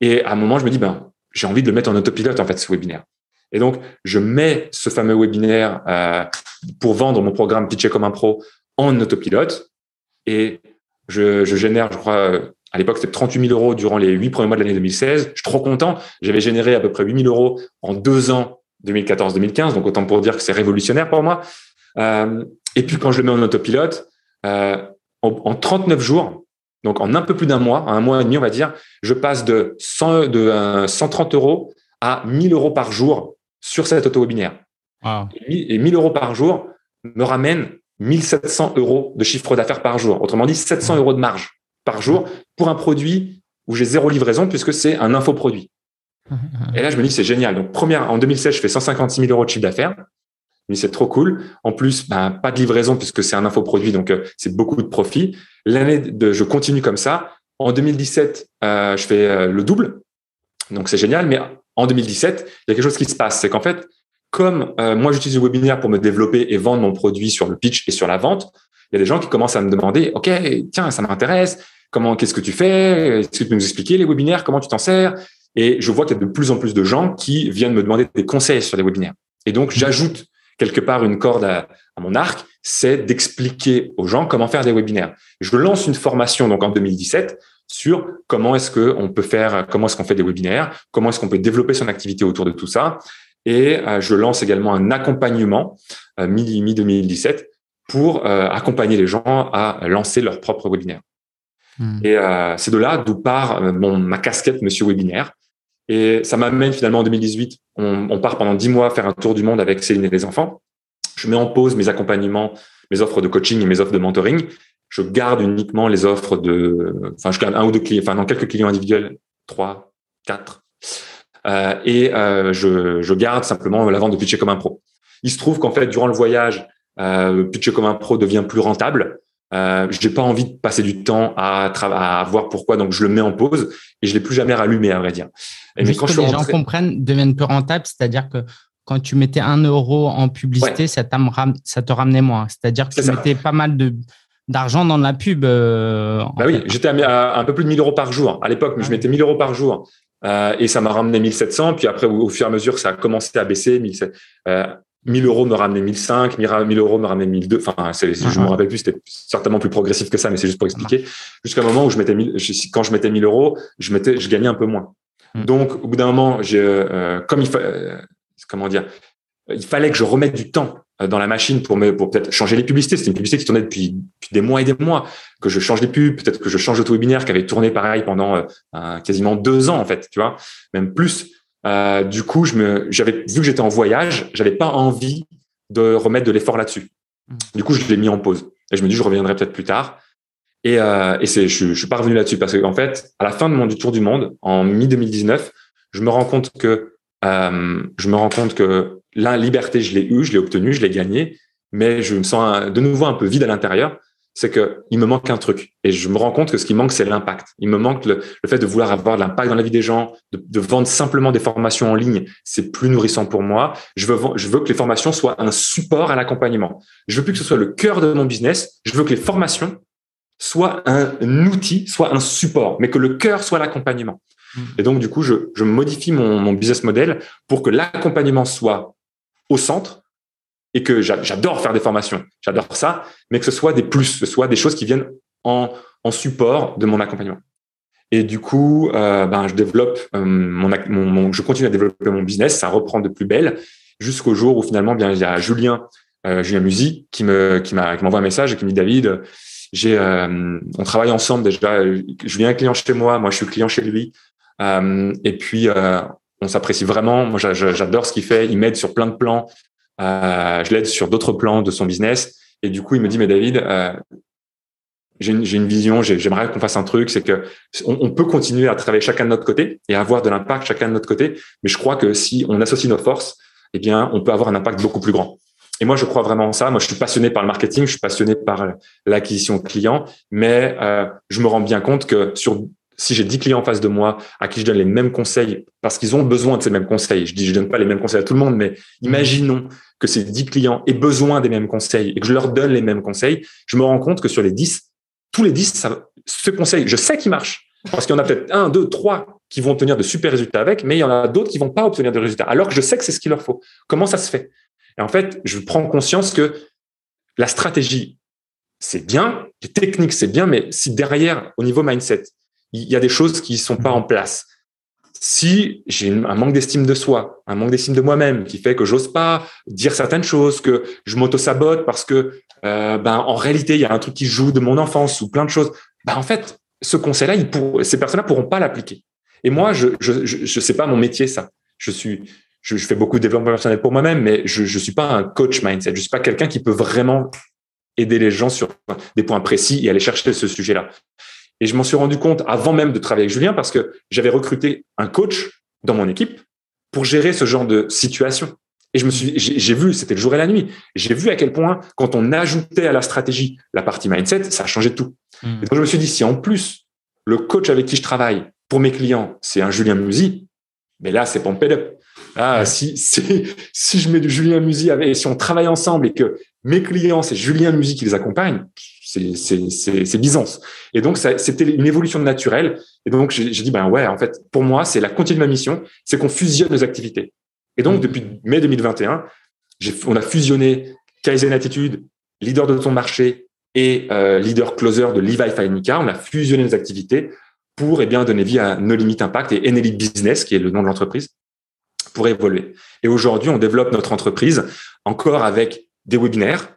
[SPEAKER 2] Et à un moment, je me dis, ben, j'ai envie de le mettre en autopilote, en fait, ce webinaire. Et donc, je mets ce fameux webinaire euh, pour vendre mon programme Pitcher comme un pro en autopilote et je, je génère, je crois, À l'époque, c'était 38 000 euros durant les huit premiers mois de l'année 2016. Je suis trop content. J'avais généré à peu près 8 000 euros en deux ans, 2014-2015. Donc, autant pour dire que c'est révolutionnaire pour moi. Euh, et puis, quand je le mets en autopilote, euh, en, 39 jours, donc en un peu plus d'un mois, un mois et demi, on va dire, je passe de, 100, de 130 euros à 1000 euros par jour sur cette auto-webinaire. Et 1000 euros par jour me ramène 1700 euros de chiffre d'affaires par jour. Autrement dit, 700 euros de marge par jour pour un produit où j'ai zéro livraison puisque c'est un infoproduit. Et là, je me dis, c'est génial. Donc, première, en 2016, je fais 156 000 euros de chiffre d'affaires. Mais c'est trop cool. En plus, ben, pas de livraison puisque c'est un infoproduit, donc euh, c'est beaucoup de profit. L'année de, je continue comme ça. En 2017, euh, je fais euh, le double, donc c'est génial. Mais en 2017, il y a quelque chose qui se passe, c'est qu'en fait, comme moi j'utilise le webinaire pour me développer et vendre mon produit sur le pitch et sur la vente, il y a des gens qui commencent à me demander, OK, tiens, ça m'intéresse. Comment, qu'est-ce que tu fais? Est-ce que tu peux nous expliquer les webinaires? Comment tu t'en sers? Et je vois qu'il y a de plus en plus de gens qui viennent me demander des conseils sur les webinaires. Et donc, j'ajoute quelque part une corde à, mon arc, c'est d'expliquer aux gens comment faire des webinaires. Je lance une formation donc en 2017 sur comment est-ce qu'on peut faire, comment est-ce qu'on fait des webinaires, comment est-ce qu'on peut développer son activité autour de tout ça. Et euh, je lance également un accompagnement euh, mi-2017 pour euh, accompagner les gens à lancer leur propre webinaire. Hmm. Et c'est de là d'où part mon, ma casquette Monsieur Webinaire. Et ça m'amène finalement en 2018, on, part pendant dix mois faire un tour du monde avec Céline et les enfants. Je mets en pause mes accompagnements, mes offres de coaching et mes offres de mentoring. Je garde uniquement les offres de, enfin, je garde un ou deux clients, enfin, dans quelques clients individuels, trois, quatre. Euh, et euh, je, je, garde simplement la vente de Pitcher comme un pro. Il se trouve qu'en fait, durant le voyage, euh, Pitcher comme un pro devient plus rentable. Euh, j'ai pas envie de passer du temps à, à voir pourquoi, donc je le mets en pause et je l'ai plus jamais rallumé, à vrai dire.
[SPEAKER 1] Et mais quand que les gens comprennent, deviennent plus rentables, c'est-à-dire que quand tu mettais un euro en publicité, ça, ça, te ramenait moins. C'est-à-dire que tu mettais pas mal de d'argent dans la pub. Euh,
[SPEAKER 2] bah oui, j'étais à, un peu plus de 1000 euros par jour. À l'époque, je mettais 1000 euros par jour. Euh, et ça m'a ramené 1700. Puis après, au, fur et à mesure, ça a commencé à baisser. 1000 euros me ramenait 1005, 1000 euros me ramenait 1002. Enfin, c'est, je me uh-huh. rappelle plus, c'était certainement plus progressif que ça, mais c'est juste pour expliquer. Jusqu'à un moment où je mettais 1000, quand je mettais 1000 euros, je mettais, je gagnais un peu moins. Hmm. Donc, au bout d'un moment, j'ai, euh, comme il fallait, euh, comment dire, il fallait que je remette du temps euh, dans la machine pour me, pour peut-être changer les publicités. C'était une publicité qui tournait depuis, depuis, des mois et des mois. Que je change les pubs, peut-être que je change d'auto-webinaire qui avait tourné pareil pendant quasiment deux ans en fait, tu vois, même plus. Euh, du coup, je me, j'avais vu que j'étais en voyage, j'avais pas envie de remettre de l'effort là-dessus. Mmh. Du coup, je l'ai mis en pause. Et je me dis, je reviendrai peut-être plus tard. Et, euh, et c'est, je, je suis pas revenu là-dessus parce qu'en fait, à la fin de mon du tour du monde, en mi 2019, je me rends compte que euh, je me rends compte que la liberté, je l'ai eu, je l'ai obtenue, je l'ai gagnée, mais je me sens de nouveau un peu vide à l'intérieur c'est que il me manque un truc. Et je me rends compte que ce qui manque, c'est l'impact. Il me manque le, fait de vouloir avoir de l'impact dans la vie des gens, de, vendre simplement des formations en ligne. C'est plus nourrissant pour moi. Je veux, je veux que les formations soient un support à l'accompagnement. Je veux plus que ce soit le cœur de mon business. Je veux que les formations soient un, outil, soient un support, mais que le cœur soit l'accompagnement. Mmh. Et donc, du coup, je, je modifie mon, mon business model pour que l'accompagnement soit au centre et que j'adore faire des formations, j'adore ça, mais que ce soit des plus, ce soit des choses qui viennent en, en support de mon accompagnement. Et du coup, euh, ben, je développe euh, mon, je continue à développer mon business, ça reprend de plus belle, jusqu'au jour où finalement, bien, il y a Julien, euh, Julien Musi, qui me, qui m'envoie un message et qui me dit David, j'ai, on travaille ensemble déjà. Viens un client chez moi, moi je suis client chez lui, et puis on s'apprécie vraiment. Moi, j'adore ce qu'il fait. Il m'aide sur plein de plans. Euh, je l'aide sur d'autres plans de son business. Et du coup, il me dit, mais David, euh, j'ai une, une, vision, j'aimerais qu'on fasse un truc, c'est que on, peut continuer à travailler chacun de notre côté et avoir de l'impact chacun de notre côté. Mais je crois que si on associe nos forces, eh bien, on peut avoir un impact beaucoup plus grand. Et moi, je crois vraiment en ça. Moi, je suis passionné par le marketing, je suis passionné par l'acquisition client, mais euh, je me rends bien compte que sur si j'ai 10 clients en face de moi à qui je donne les mêmes conseils parce qu'ils ont besoin de ces mêmes conseils, je dis je donne pas les mêmes conseils à tout le monde, mais mhm. imaginons que ces 10 clients aient besoin des mêmes conseils et que je leur donne les mêmes conseils, je me rends compte que sur les 10, tous les 10, ça, ce conseil, je sais qu'il marche parce qu'il y en a peut-être un, deux, trois qui vont obtenir de super résultats avec, mais il y en a d'autres qui vont pas obtenir de résultats alors que je sais que c'est ce qu'il leur faut. Comment ça se fait? Et en fait, je prends conscience que la stratégie, c'est bien, les techniques, c'est bien, mais si derrière, au niveau mindset, il y a des choses qui sont pas en place. Si j'ai un manque d'estime de soi, un manque d'estime de moi-même qui fait que j'ose pas dire certaines choses, que je m'auto-sabote parce que euh, ben en réalité il y a un truc qui joue de mon enfance ou plein de choses, ben en fait ce conseil-là, ces personnes-là pourront pas l'appliquer. Et moi, je, je, je, je sais pas mon métier ça. Je suis, je, fais beaucoup de développement personnel pour moi-même, mais je ne suis pas un coach mindset. Je suis pas quelqu'un qui peut vraiment aider les gens sur des points précis et aller chercher ce sujet-là. Et je m'en suis rendu compte avant même de travailler avec Julien parce que j'avais recruté un coach dans mon équipe pour gérer ce genre de situation. Et je me suis, j'ai vu, c'était le jour et la nuit. J'ai vu à quel point, quand on ajoutait à la stratégie la partie mindset, ça a changé tout. Mmh. Et donc je me suis dit, si en plus le coach avec qui je travaille pour mes clients, c'est un Julien Musi, mais là c'est pompé up. Ah, si, si, si je mets du Julien Musi et si on travaille ensemble et que mes clients, c'est Julien Musi qui les accompagne, c'est Byzance. Et donc, c'était une évolution naturelle. Et donc, j'ai dit, ben ouais, en fait, pour moi, c'est la continuité de ma mission, c'est qu'on fusionne nos activités. Et donc, depuis mai 2021, on a fusionné Kaizen Attitude, leader de ton marché et euh, leader closer de Levi Fainica. On a fusionné nos activités pour eh bien donner vie à No Limit Impact et Enelite Business, qui est le nom de l'entreprise, pour évoluer. Et aujourd'hui, on développe notre entreprise encore avec des webinaires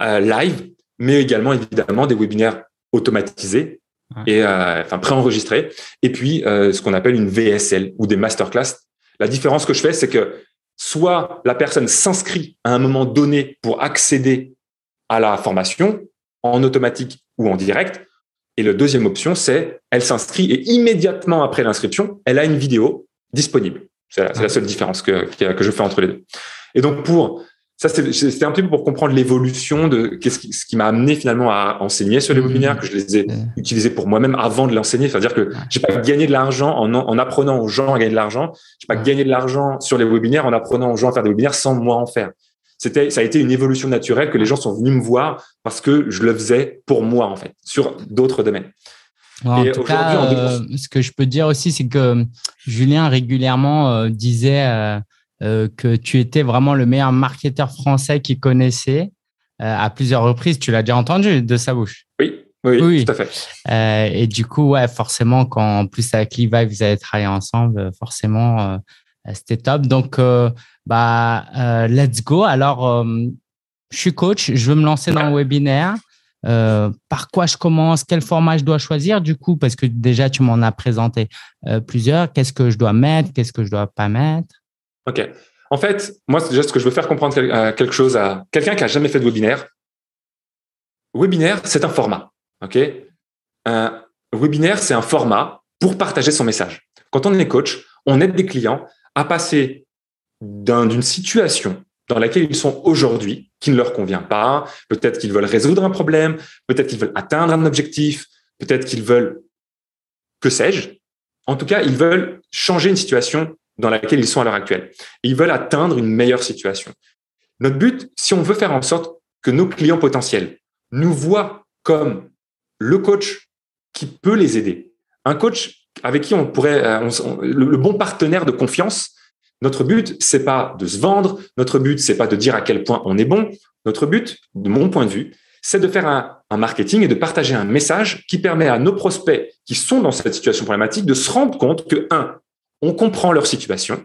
[SPEAKER 2] euh, live mais également évidemment des webinaires automatisés et euh, enfin préenregistrés, et puis euh, ce qu'on appelle une VSL ou des masterclass. La différence que je fais, c'est que soit la personne s'inscrit à un moment donné pour accéder à la formation en automatique ou en direct, et la deuxième option, c'est elle s'inscrit et immédiatement après l'inscription, elle a une vidéo disponible. C'est la, la, seule différence que, que je fais entre les deux. Et donc pour ça, c'était un petit peu pour comprendre l'évolution de qu'est-ce qui, ce qui m'a amené finalement à enseigner sur les mmh. webinaires, que je les ai utilisés pour moi-même avant de l'enseigner. C'est-à-dire que j'ai pas gagné de l'argent en, en, apprenant aux gens à gagner de l'argent. J'ai pas gagné de l'argent sur les webinaires en apprenant aux gens à faire des webinaires sans moi en faire. C'était, ça a été une évolution naturelle que les gens sont venus me voir parce que je le faisais pour moi, en fait, sur d'autres domaines.
[SPEAKER 1] en tout cas, euh, ce que je peux dire aussi, c'est que Julien régulièrement euh, disait euh, euh, que tu étais vraiment le meilleur marketeur français qu'il connaissait euh, à plusieurs reprises. Tu l'as déjà entendu de sa bouche.
[SPEAKER 2] Oui, oui, tout à fait.
[SPEAKER 1] Euh, et du coup, ouais, forcément, quand en plus avec Levi, vous avez travaillé ensemble, forcément, c'était top. Donc, bah, let's go. Alors, je suis coach, je veux me lancer dans le webinaire. par quoi je commence, quel format je dois choisir? Du coup, parce que déjà tu m'en as présenté plusieurs. Qu'est-ce que je dois mettre, qu'est-ce que je dois pas mettre?
[SPEAKER 2] Ok. En fait, moi, déjà, ce que je veux faire comprendre euh, quelque chose à quelqu'un qui a jamais fait de webinaire. Webinaire, c'est un format. Ok? Un webinaire, c'est un format pour partager son message. Quand on est coach, on aide des clients à passer d'une situation dans laquelle ils sont aujourd'hui, qui ne leur convient pas. Peut-être qu'ils veulent résoudre un problème, peut-être qu'ils veulent atteindre un objectif, peut-être qu'ils veulent, que sais-je? En tout cas, ils veulent changer une situation dans laquelle ils sont à l'heure actuelle. ils veulent atteindre une meilleure situation. Notre but, si on veut faire en sorte que nos clients potentiels nous voient comme le coach qui peut les aider, un coach avec qui on pourrait, euh, le, bon partenaire de confiance. Notre but, c'est pas de se vendre. Notre but, c'est pas de dire à quel point on est bon. Notre but, de mon point de vue, c'est de faire un, marketing et de partager un message qui permet à nos prospects qui sont dans cette situation problématique de se rendre compte que, un, on comprend leur situation,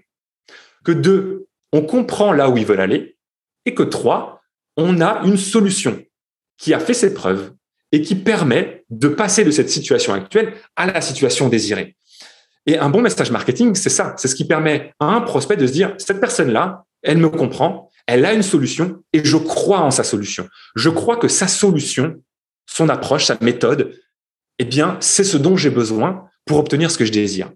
[SPEAKER 2] que deux, on comprend là où ils veulent aller, et que trois, on a une solution qui a fait ses preuves et qui permet de passer de cette situation actuelle à la situation désirée. Et un bon message marketing, c'est ça, c'est ce qui permet à un prospect de se dire, cette personne-là, elle me comprend, elle a une solution et je crois en sa solution. Je crois que sa solution, son approche, sa méthode, eh bien, c'est ce dont j'ai besoin pour obtenir ce que je désire.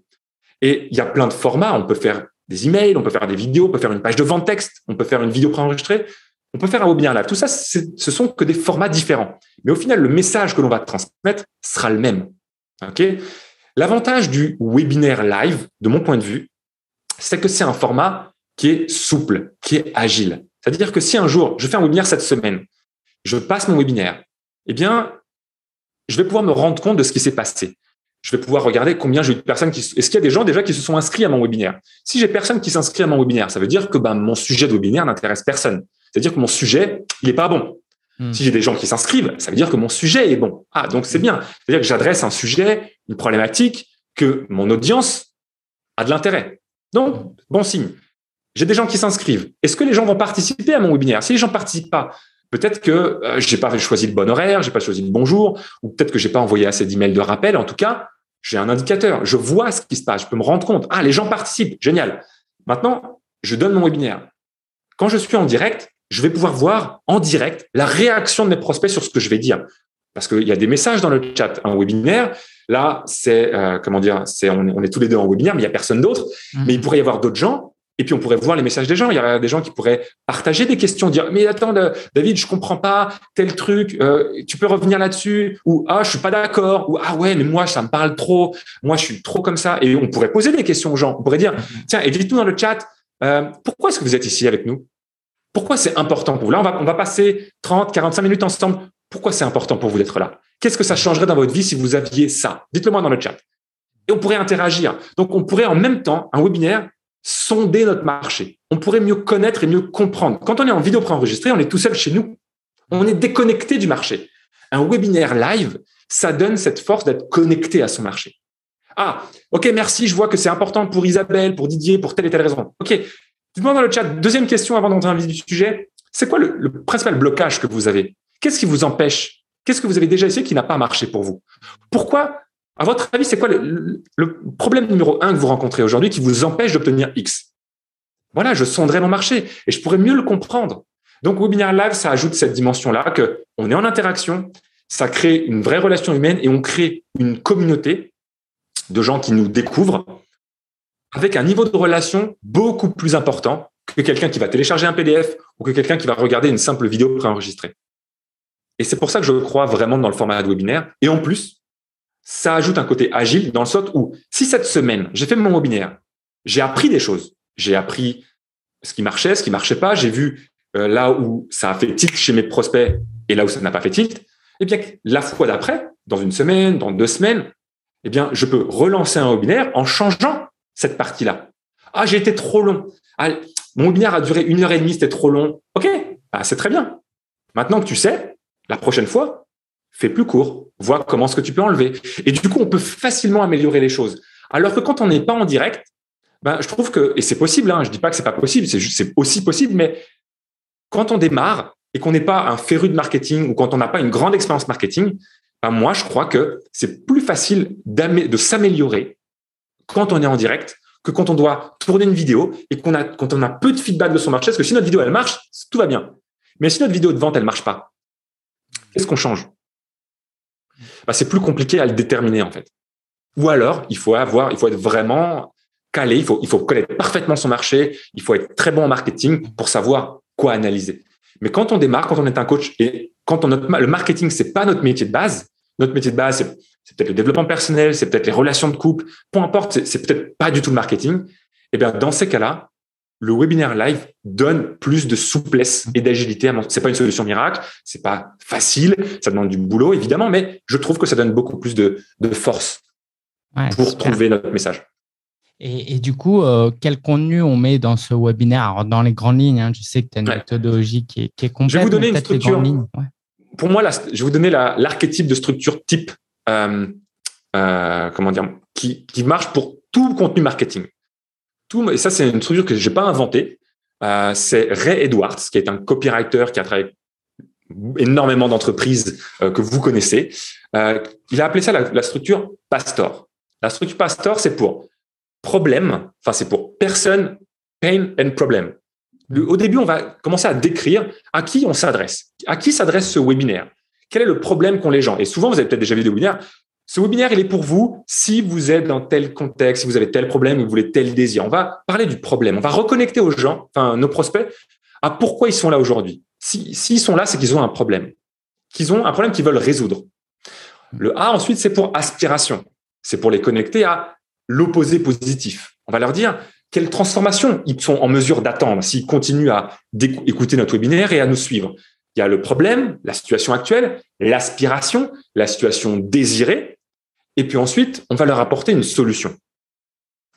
[SPEAKER 2] Et il y a plein de formats. On peut faire des emails, on peut faire des vidéos, on peut faire une page de vente texte, on peut faire une vidéo préenregistrée, on peut faire un webinaire live. Tout ça, ce sont que des formats différents. Mais au final, le message que l'on va transmettre sera le même. Ok? L'avantage du webinaire live, de mon point de vue, c'est que c'est un format qui est souple, qui est agile. C'est-à-dire que si un jour, je fais un webinaire cette semaine, je passe mon webinaire, eh bien, je vais pouvoir me rendre compte de ce qui s'est passé je vais pouvoir regarder combien j'ai eu de personnes qui. Est-ce qu'il y a des gens déjà qui se sont inscrits à mon webinaire? Si j'ai personne qui s'inscrit à mon webinaire, ça veut dire que ben, mon sujet de webinaire n'intéresse personne. C'est-à-dire que mon sujet, il n'est pas bon. Hmm. Si j'ai des gens qui s'inscrivent, ça veut dire que mon sujet est bon. Ah, donc c'est bien. C'est-à-dire que j'adresse un sujet, une problématique que mon audience a de l'intérêt. Donc, bon signe. J'ai des gens qui s'inscrivent. Est-ce que les gens vont participer à mon webinaire? Si les gens participent pas, peut-être que euh, j'ai pas choisi le bon horaire, j'ai pas choisi le bon jour, ou peut-être que j'ai pas envoyé assez d'emails de rappel. En tout cas, j'ai un indicateur. Je vois ce qui se passe. Je peux me rendre compte. Ah, les gens participent. Génial. Maintenant, je donne mon webinaire. Quand je suis en direct, je vais pouvoir voir en direct la réaction de mes prospects sur ce que je vais dire. Parce qu'il y a des messages dans le chat. Un webinaire, là, c'est euh, comment dire, c'est on, est tous les deux en webinaire, mais il y a personne d'autre. Mmh. Mais il pourrait y avoir d'autres gens. Et puis on pourrait voir les messages des gens. Il y a des gens qui pourraient partager des questions, dire mais attends David, je comprends pas tel truc. Euh, tu peux revenir là-dessus? Ou ah je suis pas d'accord Ou ah ouais mais moi ça me parle trop. Moi je suis trop comme ça. Et on pourrait poser des questions aux gens. On pourrait dire mmh. tiens et dites-nous dans le chat euh, pourquoi est-ce que vous êtes ici avec nous? Pourquoi c'est important pour vous? Là, on va, on va passer 30, 45 minutes ensemble. Pourquoi c'est important pour vous d'être là? Qu'est-ce que ça changerait dans votre vie si vous aviez ça? Dites-le moi dans le chat. Et on pourrait interagir. Donc, on pourrait en même temps, un webinaire, sonder notre marché. On pourrait mieux connaître et mieux comprendre. Quand on est en vidéo préenregistrée, on est tout seul chez nous. On est déconnecté du marché. Un webinaire live, ça donne cette force d'être connecté à son marché. Ah, ok, merci, je vois que c'est important pour Isabelle, pour Didier, pour telle et telle raison. Ok, Dites-moi dans le chat, deuxième question avant d'entrer dans le du sujet. C'est quoi le, principal blocage que vous avez? Qu'est-ce qui vous empêche? Qu'est-ce que vous avez déjà essayé qui n'a pas marché pour vous? Pourquoi À votre avis, c'est quoi le, problème numéro un que vous rencontrez aujourd'hui qui vous empêche d'obtenir X? Voilà, je sonderai mon marché et je pourrais mieux le comprendre. Donc, Webinaire Live, ça ajoute cette dimension-là que on est en interaction, ça crée une vraie relation humaine et on crée une communauté de gens qui nous découvrent avec un niveau de relation beaucoup plus important que quelqu'un qui va télécharger un PDF ou que quelqu'un qui va regarder une simple vidéo préenregistrée. Et c'est pour ça que je crois vraiment dans le format de webinaire. Et en plus, ça ajoute un côté agile dans le sens où si cette semaine, j'ai fait mon webinaire, j'ai appris des choses, j'ai appris ce qui marchait, ce qui marchait pas, j'ai vu euh, là où ça a fait tilt chez mes prospects et là où ça n'a pas fait tilt, eh bien la fois d'après, dans une semaine, dans deux semaines, eh bien je peux relancer un webinaire en changeant cette partie-là. Ah, j'ai été trop long. Ah, mon webinaire a duré une heure et demie, c'était trop long. OK, bah, c'est très bien. Maintenant que tu sais, la prochaine fois, fais plus court, vois comment ce que tu peux enlever. Et du coup, on peut facilement améliorer les choses. Alors que quand on n'est pas en direct, ben, je trouve que, et c'est possible, hein, je dis pas que c'est pas possible, c'est aussi possible, mais quand on démarre et qu'on n'est pas un féru de marketing ou quand on n'a pas une grande expérience marketing, ben moi, je crois que c'est plus facile de s'améliorer quand on est en direct que quand on doit tourner une vidéo et qu'on a, quand on a peu de feedback de son marché. Parce que si notre vidéo, elle marche, tout va bien. Mais si notre vidéo de vente, elle marche pas, qu'est-ce qu'on change? Bah, c'est plus compliqué à le déterminer, en fait. Ou alors, il faut avoir, il faut être vraiment calé, il faut, il faut connaître parfaitement son marché, il faut être très bon en marketing pour savoir quoi analyser. Mais quand on démarre, quand on est un coach et quand le marketing, c'est pas notre métier de base, notre métier de base, c'est c'est peut-être le développement personnel, c'est peut-être les relations de couple, peu importe, c'est peut-être pas du tout le marketing. Eh bien, dans ces cas-là, le webinaire live donne plus de souplesse et d'agilité. C'est pas une solution miracle, c'est pas facile, ça demande du boulot évidemment, mais je trouve que ça donne beaucoup plus de, force pour trouver notre message.
[SPEAKER 1] Et, du coup, euh, quel contenu on met dans ce webinaire Dans les grandes lignes, hein, je sais que tu as une méthodologie qui est, qui est complète.
[SPEAKER 2] Je vais vous donner une structure. Pour moi, je vais vous donner l'archétype de structure type euh, euh, comment dire, qui, qui marche pour tout contenu marketing. Tout, et ça, c'est une structure que j'ai pas inventée. Euh, c'est Ray Edwards, qui est un copywriter qui a travaillé énormément d'entreprises euh, que vous connaissez. Euh, il a appelé ça la, la, structure Pastor. La structure Pastor, c'est pour problème, enfin c'est pour personne, pain and problem. au début, on va commencer à décrire à qui on s'adresse, à qui s'adresse ce webinaire? Quel est le problème qu'ont les gens? Et souvent, vous avez peut-être déjà vu des webinaires. Ce webinaire, il est pour vous si vous êtes dans tel contexte, si vous avez tel problème, vous voulez tel désir. On va parler du problème. On va reconnecter aux gens, enfin nos prospects, à pourquoi ils sont là aujourd'hui. S'ils si, sont là, c'est qu'ils ont un problème, qu'ils ont un problème qu'ils veulent résoudre. Le A ensuite, c'est pour aspiration. C'est pour les connecter à l'opposé positif. On va leur dire quelle transformation ils sont en mesure d'attendre s'ils continuent à écouter notre webinaire et à nous suivre. Il y a le problème, la situation actuelle, l'aspiration, la situation désirée, et puis ensuite, on va leur apporter une solution.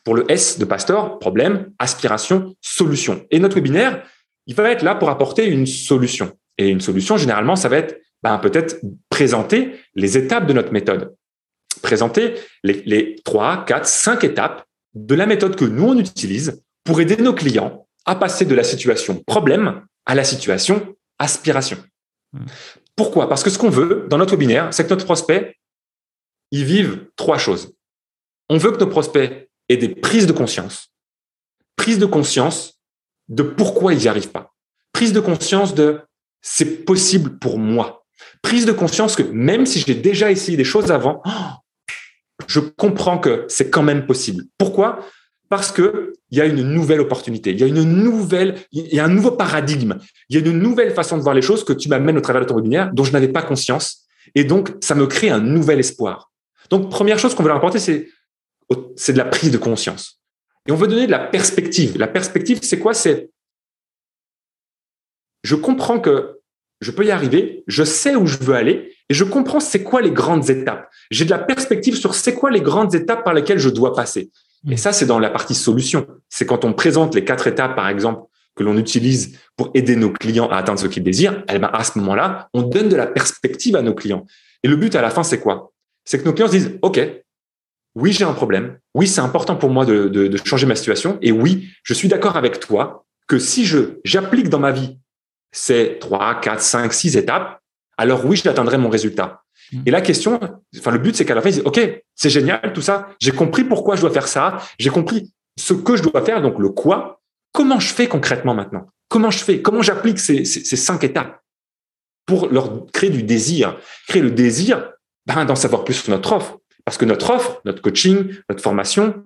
[SPEAKER 2] Pour le S de Pastor, problème, aspiration, solution. Et notre webinaire, il va être là pour apporter une solution. Et une solution, généralement, ça va être ben, peut-être présenter les étapes de notre méthode. Présenter les, les 3, 4, 5 étapes de la méthode que nous, on utilise pour aider nos clients à passer de la situation problème à la situation aspiration. Hmm. Pourquoi? Parce que ce qu'on veut dans notre webinaire, c'est que notre prospect, il vive trois choses. On veut que nos prospects aient des prises de conscience. Prise de conscience de pourquoi ils n'y arrivent pas. Prise de conscience de c'est possible pour moi. Prise de conscience que même si j'ai déjà essayé des choses avant, je comprends que c'est quand même possible. Pourquoi? Parce que il y a une nouvelle opportunité, il y a une nouvelle, il y a un nouveau paradigme, il y a une nouvelle façon de voir les choses que tu m'amènes au travers de ton webinaire dont je n'avais pas conscience. Et donc, ça me crée un nouvel espoir. Donc, première chose qu'on veut leur apporter, c'est, c'est de la prise de conscience. Et on veut donner de la perspective. La perspective, c'est quoi? C'est, je comprends que je peux y arriver, je sais où je veux aller et je comprends c'est quoi les grandes étapes. J'ai de la perspective sur c'est quoi les grandes étapes par lesquelles je dois passer. Et mm. ça, c'est dans la partie solution. C'est quand on présente les quatre étapes, par exemple, que l'on utilise pour aider nos clients à atteindre ce qu'ils désirent. Eh ben, à ce moment-là, on donne de la perspective à nos clients. Et le but à la fin, c'est quoi? C'est que nos clients se disent, OK, oui, j'ai un problème. Oui, c'est important pour moi de, de, de changer ma situation. Et oui, je suis d'accord avec toi que si je j'applique dans ma vie ces trois, quatre, cinq, six étapes, alors oui, j'atteindrai mon résultat. Mm. Et la question, enfin, le but, c'est qu'à la fin, ils disent, OK, c'est génial, tout ça. J'ai compris pourquoi je dois faire ça. J'ai compris ce que je dois faire, donc le quoi. Comment je fais concrètement maintenant? Comment je fais? Comment j'applique ces, ces, cinq étapes pour leur créer du désir? Créer le désir, ben, d'en savoir plus sur notre offre. Parce que notre offre, notre coaching, notre formation,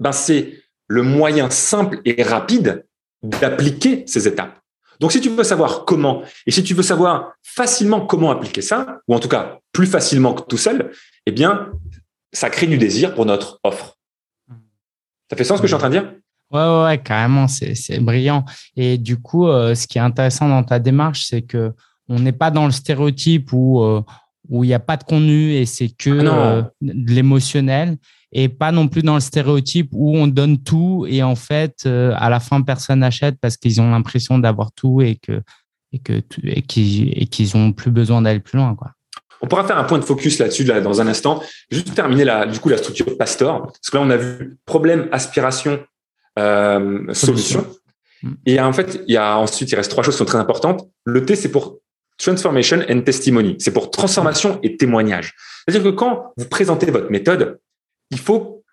[SPEAKER 2] ben, c'est le moyen simple et rapide d'appliquer ces étapes. Donc, si tu veux savoir comment, et si tu veux savoir facilement comment appliquer ça, ou en tout cas plus facilement que tout seul, eh bien, ça crée du désir pour notre offre. Ça fait sens ce que je suis en train de dire?
[SPEAKER 1] Ouais, ouais, carrément, c'est brillant. Et du coup, euh, ce qui est intéressant dans ta démarche, c'est que on n'est pas dans le stéréotype où euh, où il n'y a pas de contenu et c'est que ah euh, de l'émotionnel et pas non plus dans le stéréotype où on donne tout et en fait euh, à la fin personne n'achète parce qu'ils ont l'impression d'avoir tout et que et que et qu'ils qu'ils ont plus besoin d'aller plus loin quoi.
[SPEAKER 2] On pourra faire un point de focus là-dessus là, dans un instant. Juste terminer la, du coup la structure Pastor parce que là on a vu problème, aspiration, euh, solution. Mm. Et en fait, il y a ensuite il reste trois choses qui sont très importantes. Le T c'est pour transformation and testimony. C'est pour transformation et témoignage. C'est-à-dire que quand vous présentez votre méthode, il faut,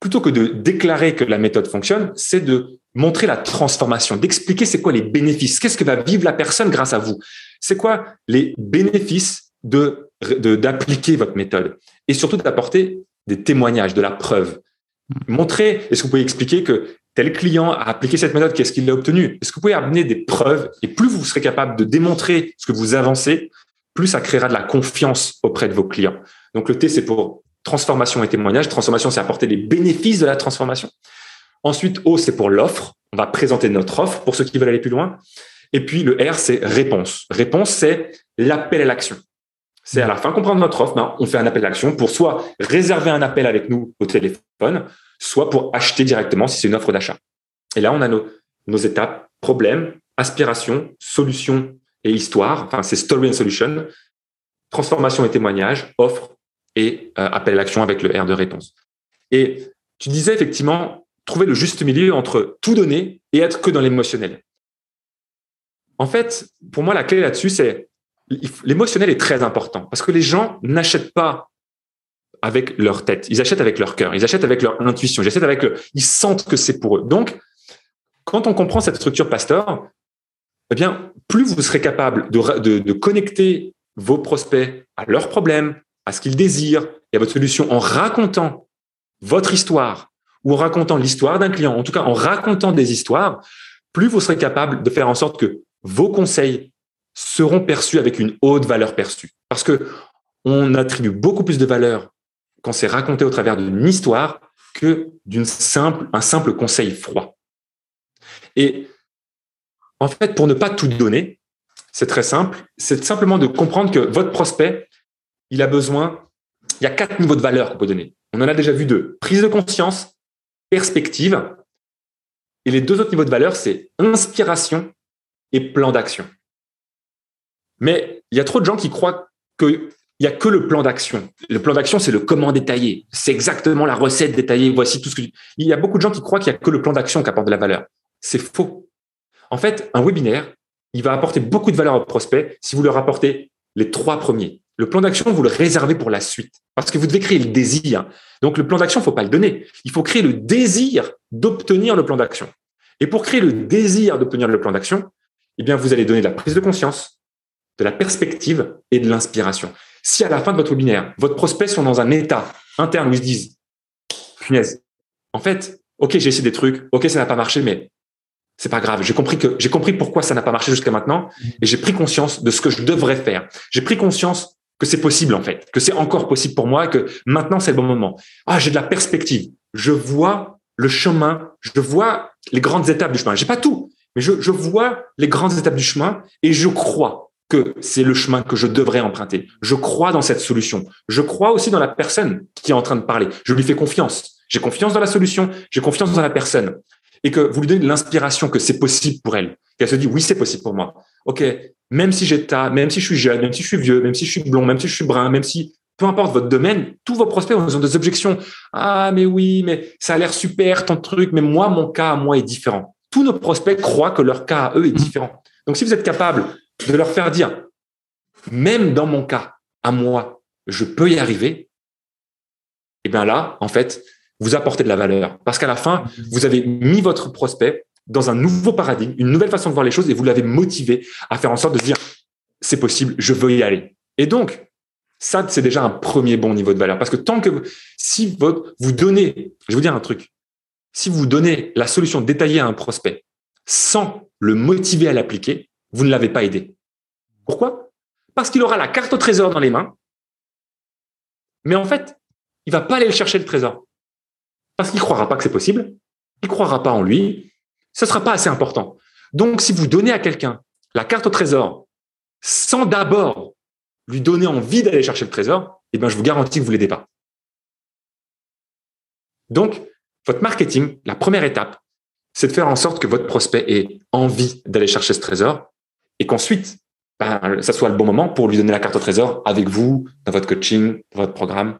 [SPEAKER 2] plutôt que de déclarer que la méthode fonctionne, c'est de montrer la transformation, d'expliquer c'est quoi les bénéfices, qu'est-ce que va vivre la personne grâce à vous, c'est quoi les bénéfices de d'appliquer votre méthode et surtout d'apporter des témoignages, de la preuve. Montrer, est-ce que vous pouvez expliquer que tel client a appliqué cette méthode, qu'est-ce qu'il a obtenu? Est-ce que vous pouvez amener des preuves? Et plus vous serez capable de démontrer ce que vous avancez, plus ça créera de la confiance auprès de vos clients. Donc le T, c'est pour transformation et témoignage. Transformation, c'est apporter les bénéfices de la transformation. Ensuite, O, c'est pour l'offre. On va présenter notre offre pour ceux qui veulent aller plus loin. Et puis, le R, c'est réponse. Réponse, c'est l'appel à l'action. C'est à la fin comprendre notre offre, ben, on fait un appel à l'action pour soit réserver un appel avec nous au téléphone, soit pour acheter directement si c'est une offre d'achat. Et là, on a nos, nos étapes, problème, aspiration, solution et histoire. Enfin, c'est story and solution, transformation et témoignage, offre, et euh, appel à l'action avec le R de réponse. Et tu disais effectivement trouver le juste milieu entre tout donner et être que dans l'émotionnel. En fait, pour moi, la clé là-dessus, c'est l'émotionnel est très important parce que les gens n'achètent pas avec leur tête, ils achètent avec leur cœur, ils achètent avec leur intuition, ils achètent avec le, ils sentent que c'est pour eux. Donc, quand on comprend cette structure pasteur, eh bien, plus vous serez capable de, de, connecter vos prospects à leurs problèmes, à ce qu'il désire et à votre solution en racontant votre histoire ou en racontant l'histoire d'un client, en tout cas en racontant des histoires, plus vous serez capable de faire en sorte que vos conseils seront perçus avec une haute valeur perçue. Parce que on attribue beaucoup plus de valeur quand c'est raconté au travers d'une histoire que d'une simple, un simple conseil froid. Et en fait, pour ne pas tout donner, c'est très simple. C'est simplement de comprendre que votre prospect il a besoin, il y a quatre niveaux de valeur qu'on peut donner. On en a déjà vu deux. Prise de conscience, perspective. Et les deux autres niveaux de valeur, c'est inspiration et plan d'action. Mais il y a trop de gens qui croient qu'il n'y a que le plan d'action. Le plan d'action, c'est le comment détaillé. C'est exactement la recette détaillée. Voici tout ce que. Il y a beaucoup de gens qui croient qu'il n'y a que le plan d'action qui apporte de la valeur. C'est faux. En fait, un webinaire, il va apporter beaucoup de valeur aux prospects si vous leur apportez les trois premiers. Le plan d'action, vous le réservez pour la suite parce que vous devez créer le désir. Donc, le plan d'action, il ne faut pas le donner. Il faut créer le désir d'obtenir le plan d'action. Et pour créer le désir d'obtenir le plan d'action, eh bien, vous allez donner de la prise de conscience, de la perspective et de l'inspiration. Si à la fin de votre webinaire, votre prospect sont dans un état interne où ils se disent, punaise, en fait, ok, j'ai essayé des trucs, ok, ça n'a pas marché, mais c'est pas grave. J'ai compris que j'ai compris pourquoi ça n'a pas marché jusqu'à maintenant et j'ai pris conscience de ce que je devrais faire. J'ai pris conscience que c'est possible en fait, que c'est encore possible pour moi, que maintenant c'est le bon moment. Ah, j'ai de la perspective. Je vois le chemin, je vois les grandes étapes du chemin. J'ai pas tout, mais je, je vois les grandes étapes du chemin et je crois c'est le chemin que je devrais emprunter. Je crois dans cette solution. Je crois aussi dans la personne qui est en train de parler. Je lui fais confiance. J'ai confiance dans la solution. J'ai confiance dans la personne et que vous lui donnez l'inspiration que c'est possible pour elle, qu'elle se dit oui, c'est possible pour moi. Ok, même si j'ai ta, même si je suis jeune, même si je suis vieux, même si je suis blond, même si je suis brun, même si peu importe votre domaine, tous vos prospects ont des objections. Ah, mais oui, mais ça a l'air super ton truc, mais moi, mon cas à moi est différent. Tous nos prospects croient que leur cas à eux est différent. Donc, si vous êtes capable de leur faire dire, même dans mon cas à moi, je peux y arriver, et eh bien là, en fait, vous apportez de la valeur. Parce qu'à la fin, vous avez mis votre prospect dans un nouveau paradigme, une nouvelle façon de voir les choses et vous l'avez motivé à faire en sorte de se dire, c'est possible, je veux y aller. Et donc, ça, c'est déjà un premier bon niveau de valeur. Parce que tant que si vous donnez, je vais vous dire un truc, si vous donnez la solution détaillée à un prospect sans le motiver à l'appliquer, vous ne l'avez pas aidé. Pourquoi? Parce qu'il aura la carte au trésor dans les mains, mais en fait, il va pas aller chercher le trésor parce qu'il ne croira pas que c'est possible, il ne croira pas en lui, ce ne sera pas assez important. Donc, si vous donnez à quelqu'un la carte au trésor sans d'abord lui donner envie d'aller chercher le trésor, eh bien, je vous garantis que vous ne l'aidez pas. Donc, votre marketing, la première étape, c'est de faire en sorte que votre prospect ait envie d'aller chercher ce trésor et qu'ensuite, ben, ça soit le bon moment pour lui donner la carte au trésor avec vous, dans votre coaching, dans votre programme,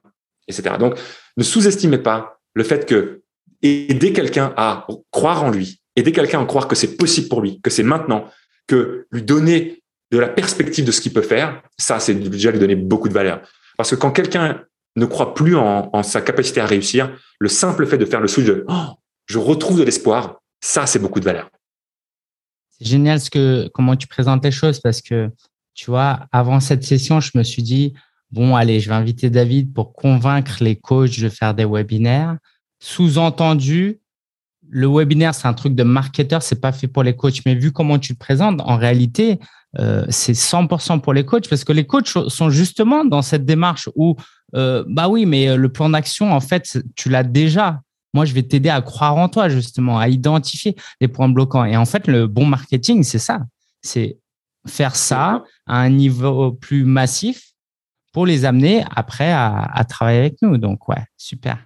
[SPEAKER 2] etc. Donc, ne sous-estimez pas le fait que aider quelqu'un à croire en lui, aider quelqu'un à croire que c'est possible pour lui, que c'est maintenant, que lui donner de la perspective de ce qu'il peut faire, ça, c'est déjà lui donner beaucoup de valeur. Parce que quand quelqu'un ne croit plus en, sa capacité à réussir, le simple fait de faire le switch de oh, je retrouve de l'espoir, ça, c'est beaucoup de valeur.
[SPEAKER 1] C'est génial ce que, comment tu présentes les choses parce que, tu vois, avant cette session, je me suis dit, bon, allez, je vais inviter David pour convaincre les coachs de faire des webinaires. Sous-entendu, le webinaire, c'est un truc de marketeur, c'est pas fait pour les coachs. Mais vu comment tu le présentes, en réalité, euh, c'est 100% pour les coachs parce que les coachs sont justement dans cette démarche où, euh, bah oui, mais le plan d'action, en fait, tu l'as déjà. Moi, je vais t'aider à croire en toi, justement, à identifier les points bloquants. Et en fait, le bon marketing, c'est ça. C'est faire ça à un niveau plus massif pour les amener après à, travailler avec nous. Donc, ouais, super.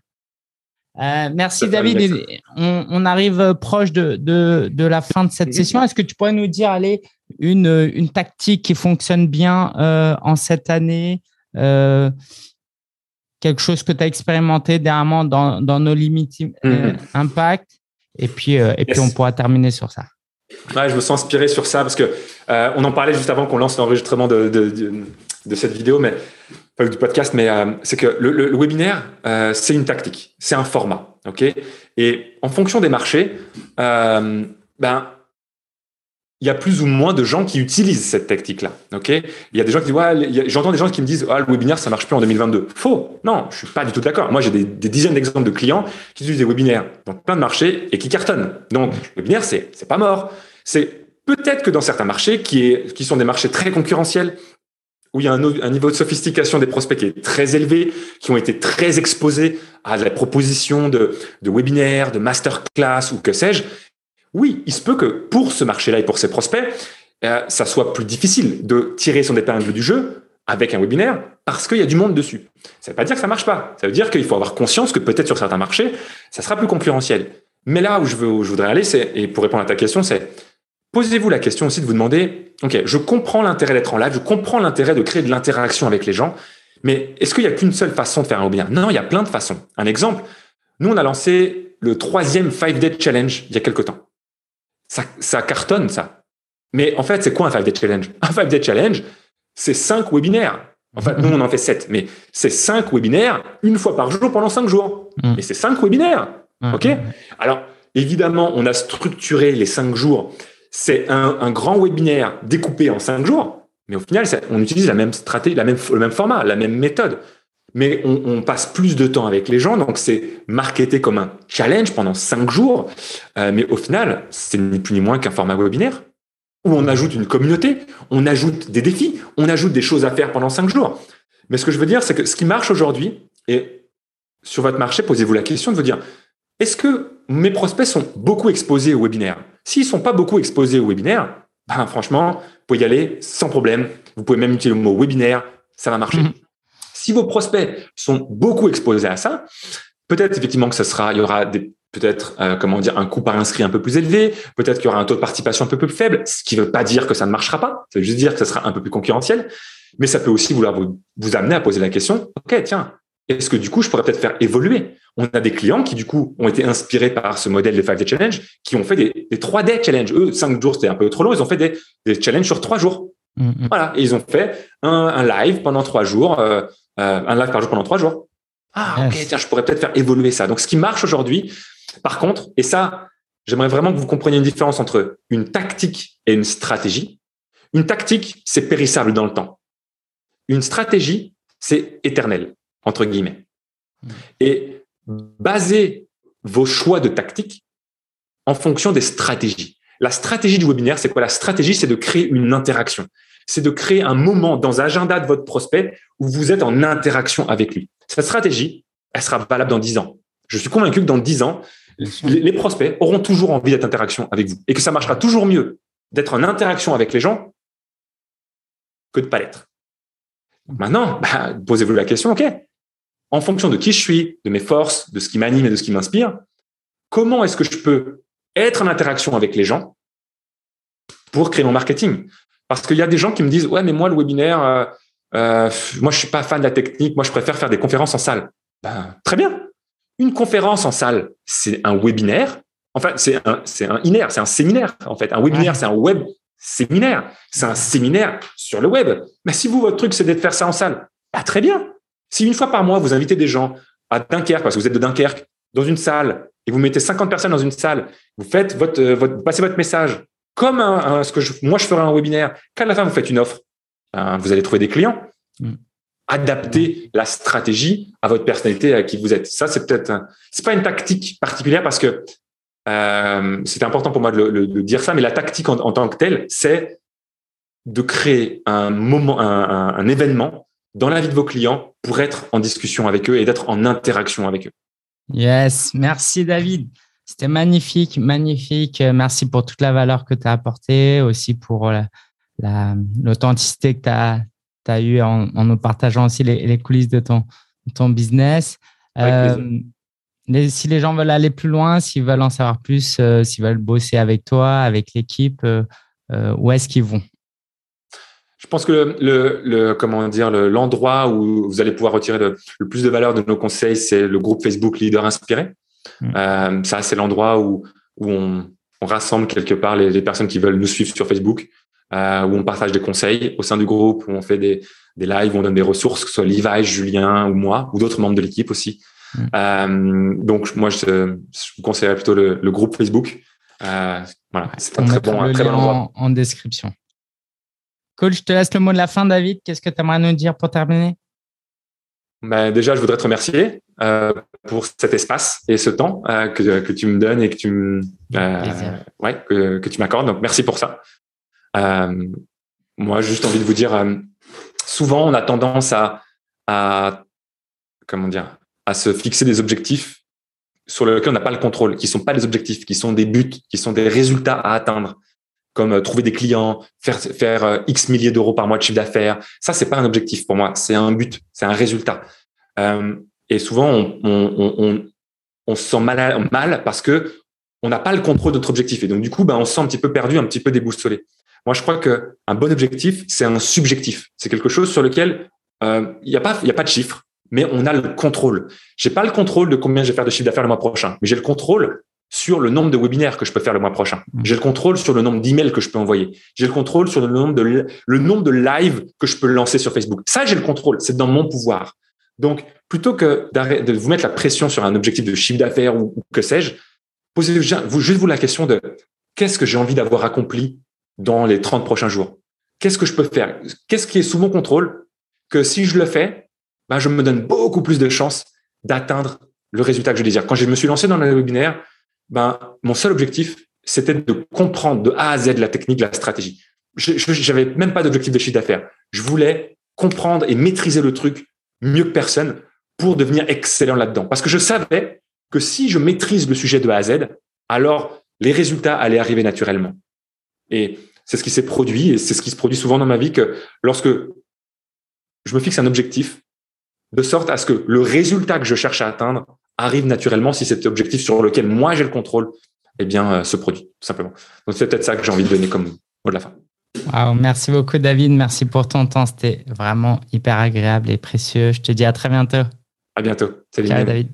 [SPEAKER 1] Euh, merci David. On, arrive proche de, de, la fin de cette session. Est-ce que tu pourrais nous dire, allez, une, une tactique qui fonctionne bien euh, en cette année euh, Quelque chose que tu as expérimenté dernièrement dans, dans nos limites mm-hmm. impact Et puis, et puis on pourra terminer sur ça.
[SPEAKER 2] Ouais, je me sens inspiré sur ça parce que on en parlait juste avant qu'on lance l'enregistrement de, de, de cette vidéo, mais pas du podcast, mais euh, c'est que le, webinaire, euh, c'est une tactique, c'est un format, ok? Et en fonction des marchés, euh, ben il y a plus ou moins de gens qui utilisent cette tactique-là. Ok, il y a des gens qui disent, ouais, j'entends des gens qui me disent, ah, le webinaire, ça marche plus en 2022. Faux. Non, je suis pas du tout d'accord. Moi, j'ai des, dizaines d'exemples de clients qui utilisent des webinaires dans plein de marchés et qui cartonnent. Donc, le webinaire, c'est, pas mort. C'est peut-être que dans certains marchés qui sont des marchés très concurrentiels, où il y a un, niveau de sophistication des prospects qui est très élevé, qui ont été très exposés à la proposition de, de webinaires, de masterclass ou que sais-je, oui, il se peut que pour ce marché-là et pour ces prospects, euh, ça soit plus difficile de tirer son épingle du jeu avec un webinaire parce qu'il y a du monde dessus. Ça ne veut pas dire que ça marche pas. Ça veut dire qu'il faut avoir conscience que peut-être sur certains marchés, ça sera plus concurrentiel. Mais là où je, voudrais aller, c'est, et pour répondre à ta question, c'est posez-vous la question aussi de vous demander, OK, je comprends l'intérêt d'être en live, je comprends l'intérêt de créer de l'interaction avec les gens, mais est-ce qu'il n'y a qu'une seule façon de faire un webinaire Non, il y a plein de façons. Un exemple, nous, on a lancé le troisième 5-Day Challenge il y a quelque temps. Ça, ça cartonne, ça. Mais en fait, c'est quoi un 5-Day Challenge? Un 5-Day Challenge, c'est cinq webinaires. En fait, nous, on en fait sept, mais c'est cinq webinaires une fois par jour pendant cinq jours. Mm. Et c'est cinq webinaires. OK? Alors, évidemment, on a structuré les cinq jours. C'est un, grand webinaire découpé en cinq jours, mais au final, on utilise la même stratégie, la même, le même format, la même méthode. Mais on, passe plus de temps avec les gens, donc c'est marketé comme un challenge pendant cinq jours. Euh, mais au final, c'est ni plus ni moins qu'un format webinaire où on ajoute une communauté, on ajoute des défis, on ajoute des choses à faire pendant cinq jours. Mais ce que je veux dire, c'est que ce qui marche aujourd'hui, et sur votre marché, posez-vous la question de vous dire, est-ce que mes prospects sont beaucoup exposés au webinaire? S'ils sont pas beaucoup exposés au webinaire, ben franchement, vous pouvez y aller sans problème. Vous pouvez même utiliser le mot webinaire, ça va marcher. Mhm. Si vos prospects sont beaucoup exposés à ça, peut-être effectivement que ça sera, il y aura des peut-être euh, comment dire un coût par inscrit un peu plus élevé, peut-être qu'il y aura un taux de participation un peu plus faible, ce qui ne veut pas dire que ça ne marchera pas, ça veut juste dire que ça sera un peu plus concurrentiel, mais ça peut aussi vouloir vous, vous amener à poser la question, ok tiens, est-ce que du coup je pourrais peut-être faire évoluer? On a des clients qui du coup ont été inspirés par ce modèle des 5 day challenge, qui ont fait des, des 3 day challenge. Eux, 5 jours c'était un peu trop long, ils ont fait des, des challenges sur 3 jours. Mm-hmm. Voilà, et ils ont fait un, un live pendant 3 jours, euh, euh, un live par jour pendant 3 jours. Ah, ok, tiens, je pourrais peut-être faire évoluer ça. Donc, ce qui marche aujourd'hui, par contre, et ça, j'aimerais vraiment que vous compreniez une différence entre une tactique et une stratégie. Une tactique, c'est périssable dans le temps. Une stratégie, c'est éternel, entre guillemets. Hmm. Et basez vos choix de tactique en fonction des stratégies. La stratégie du webinaire, c'est quoi? La stratégie, c'est de créer une interaction. C'est de créer un moment dans l'agenda de votre prospect où vous êtes en interaction avec lui. Cette stratégie, elle sera valable dans 10 ans. Je suis convaincu que dans 10 ans, les, prospects auront toujours envie d'être interaction avec vous et que ça marchera toujours mieux d'être en interaction avec les gens que de pas l'être. Maintenant, bah, posez-vous la question, OK, en fonction de qui je suis, de mes forces, de ce qui m'anime et de ce qui m'inspire, comment est-ce que je peux être en interaction avec les gens pour créer mon marketing? Parce qu'il y a des gens qui me disent, ouais, mais moi, le webinaire, euh, euh, moi, je suis pas fan de la technique, moi, je préfère faire des conférences en salle. Ben, très bien, une conférence en salle, c'est un webinaire. Enfin, c'est un, c'est un inaire, c'est un séminaire. En fait, un webinaire, c'est un web séminaire. C'est un séminaire sur le web. Mais si vous, votre truc, c'est de faire ça en salle, bah, très bien. Si une fois par mois, vous invitez des gens à Dunkerque, parce que vous êtes de Dunkerque, dans une salle, et vous mettez 50 personnes dans une salle, vous faites votre, euh, votre passez votre message comme un, ce que moi je ferais un webinaire. Qu'à la fin, vous faites une offre, ben, vous allez trouver des clients. Mm adapter la stratégie à votre personnalité à qui vous êtes. Ça, c'est peut-être, c'est pas une tactique particulière parce que euh, c'est important pour moi de, de, dire ça, mais la tactique en, tant que telle, c'est de créer un moment, un, un, événement dans la vie de vos clients pour être en discussion avec eux et d'être en interaction avec eux.
[SPEAKER 1] Yes, merci David. C'était magnifique, magnifique. Merci pour toute la valeur que tu as apportée, aussi pour l'authenticité que tu as, eu en, nous partageant aussi les, coulisses de ton, ton business. Euh, si les gens veulent aller plus loin, s'ils veulent en savoir plus, euh, s'ils veulent bosser avec toi, avec l'équipe, euh, où est-ce qu'ils vont?
[SPEAKER 2] Je pense que le, le, comment dire l'endroit où vous allez pouvoir retirer le, plus de valeur de nos conseils, c'est le groupe Facebook Leader Inspiré. Mmh. ça, c'est l'endroit où, où on, on, rassemble quelque part les, les, personnes qui veulent nous suivre sur Facebook, euh, où on partage des conseils au sein du groupe, où on fait des, des lives, où on donne des ressources, que ce soit Levi, Julien ou moi, ou d'autres membres de l'équipe aussi. Mm. Euh, donc moi, je, je vous conseillerais plutôt le, le groupe Facebook. Euh, voilà,
[SPEAKER 1] c'est un très bon, un très bon endroit. En, en, description. Coach, je te laisse le mot de la fin, David. Qu'est-ce que tu aimerais nous dire pour terminer?
[SPEAKER 2] Ben, déjà, je voudrais te remercier euh, pour cet espace et ce temps euh, que, que, tu me donnes et que tu euh, ouais, que, que tu m'accordes. Donc, merci pour ça. Euh, moi, juste envie de vous dire, euh, souvent, on a tendance à, à, comment dire, à se fixer des objectifs sur lesquels on n'a pas le contrôle, qui sont pas des objectifs, qui sont des buts, qui sont des résultats à atteindre, comme euh, trouver des clients, faire, faire X milliers d'euros par mois de chiffre d'affaires. Ça, c'est pas un objectif pour moi, c'est un but, c'est un résultat. Euh, et souvent, on, on, on, se sent mal, mal parce que on n'a pas le contrôle de notre objectif. Et donc, du coup, ben, on se sent un petit peu perdu, un petit peu déboussolé. Moi, je crois qu'un bon objectif, c'est un subjectif. C'est quelque chose sur lequel euh, il n'y a, pas, a pas de chiffre, mais on a le contrôle. J'ai pas le contrôle de combien je vais faire de chiffre d'affaires le mois prochain, mais j'ai le contrôle sur le nombre de webinaires que je peux faire le mois prochain. Mmh. J'ai le contrôle sur le nombre d'emails que je peux envoyer. J'ai le contrôle sur le nombre de le nombre de lives que je peux lancer sur Facebook. Ça, j'ai le contrôle. C'est dans mon pouvoir. Donc, plutôt que de vous mettre la pression sur un objectif de chiffre d'affaires ou, que sais-je, posez vous juste vous la question de qu'est-ce que j'ai envie d'avoir accompli dans les 30 prochains jours? Qu'est-ce que je peux faire? Qu'est-ce qui est sous mon contrôle que si je le fais, ben, je me donne beaucoup plus de chances d'atteindre le résultat que je désire. Quand je me suis lancé dans le webinaire, ben, mon seul objectif, c'était de comprendre de A à Z la technique, la stratégie. Je n'avais même pas d'objectif de chiffre d'affaires. Je voulais comprendre et maîtriser le truc mieux que personne pour devenir excellent là-dedans. Parce que je savais que si je maîtrise le sujet de A à Z, alors les résultats allaient arriver naturellement. Et c'est ce qui s'est produit et c'est ce qui se produit souvent dans ma vie que lorsque je me fixe un objectif, de sorte à ce que le résultat que je cherche à atteindre arrive naturellement si cet objectif sur lequel moi j'ai le contrôle, eh bien, euh, se produit, tout simplement. Donc, c'est peut-être ça que j'ai envie de donner comme mot de la fin.
[SPEAKER 1] Wow, merci beaucoup, David. Merci pour ton temps. C'était vraiment hyper agréable et précieux. Je te dis à très bientôt.
[SPEAKER 2] À bientôt.
[SPEAKER 1] Salut, David.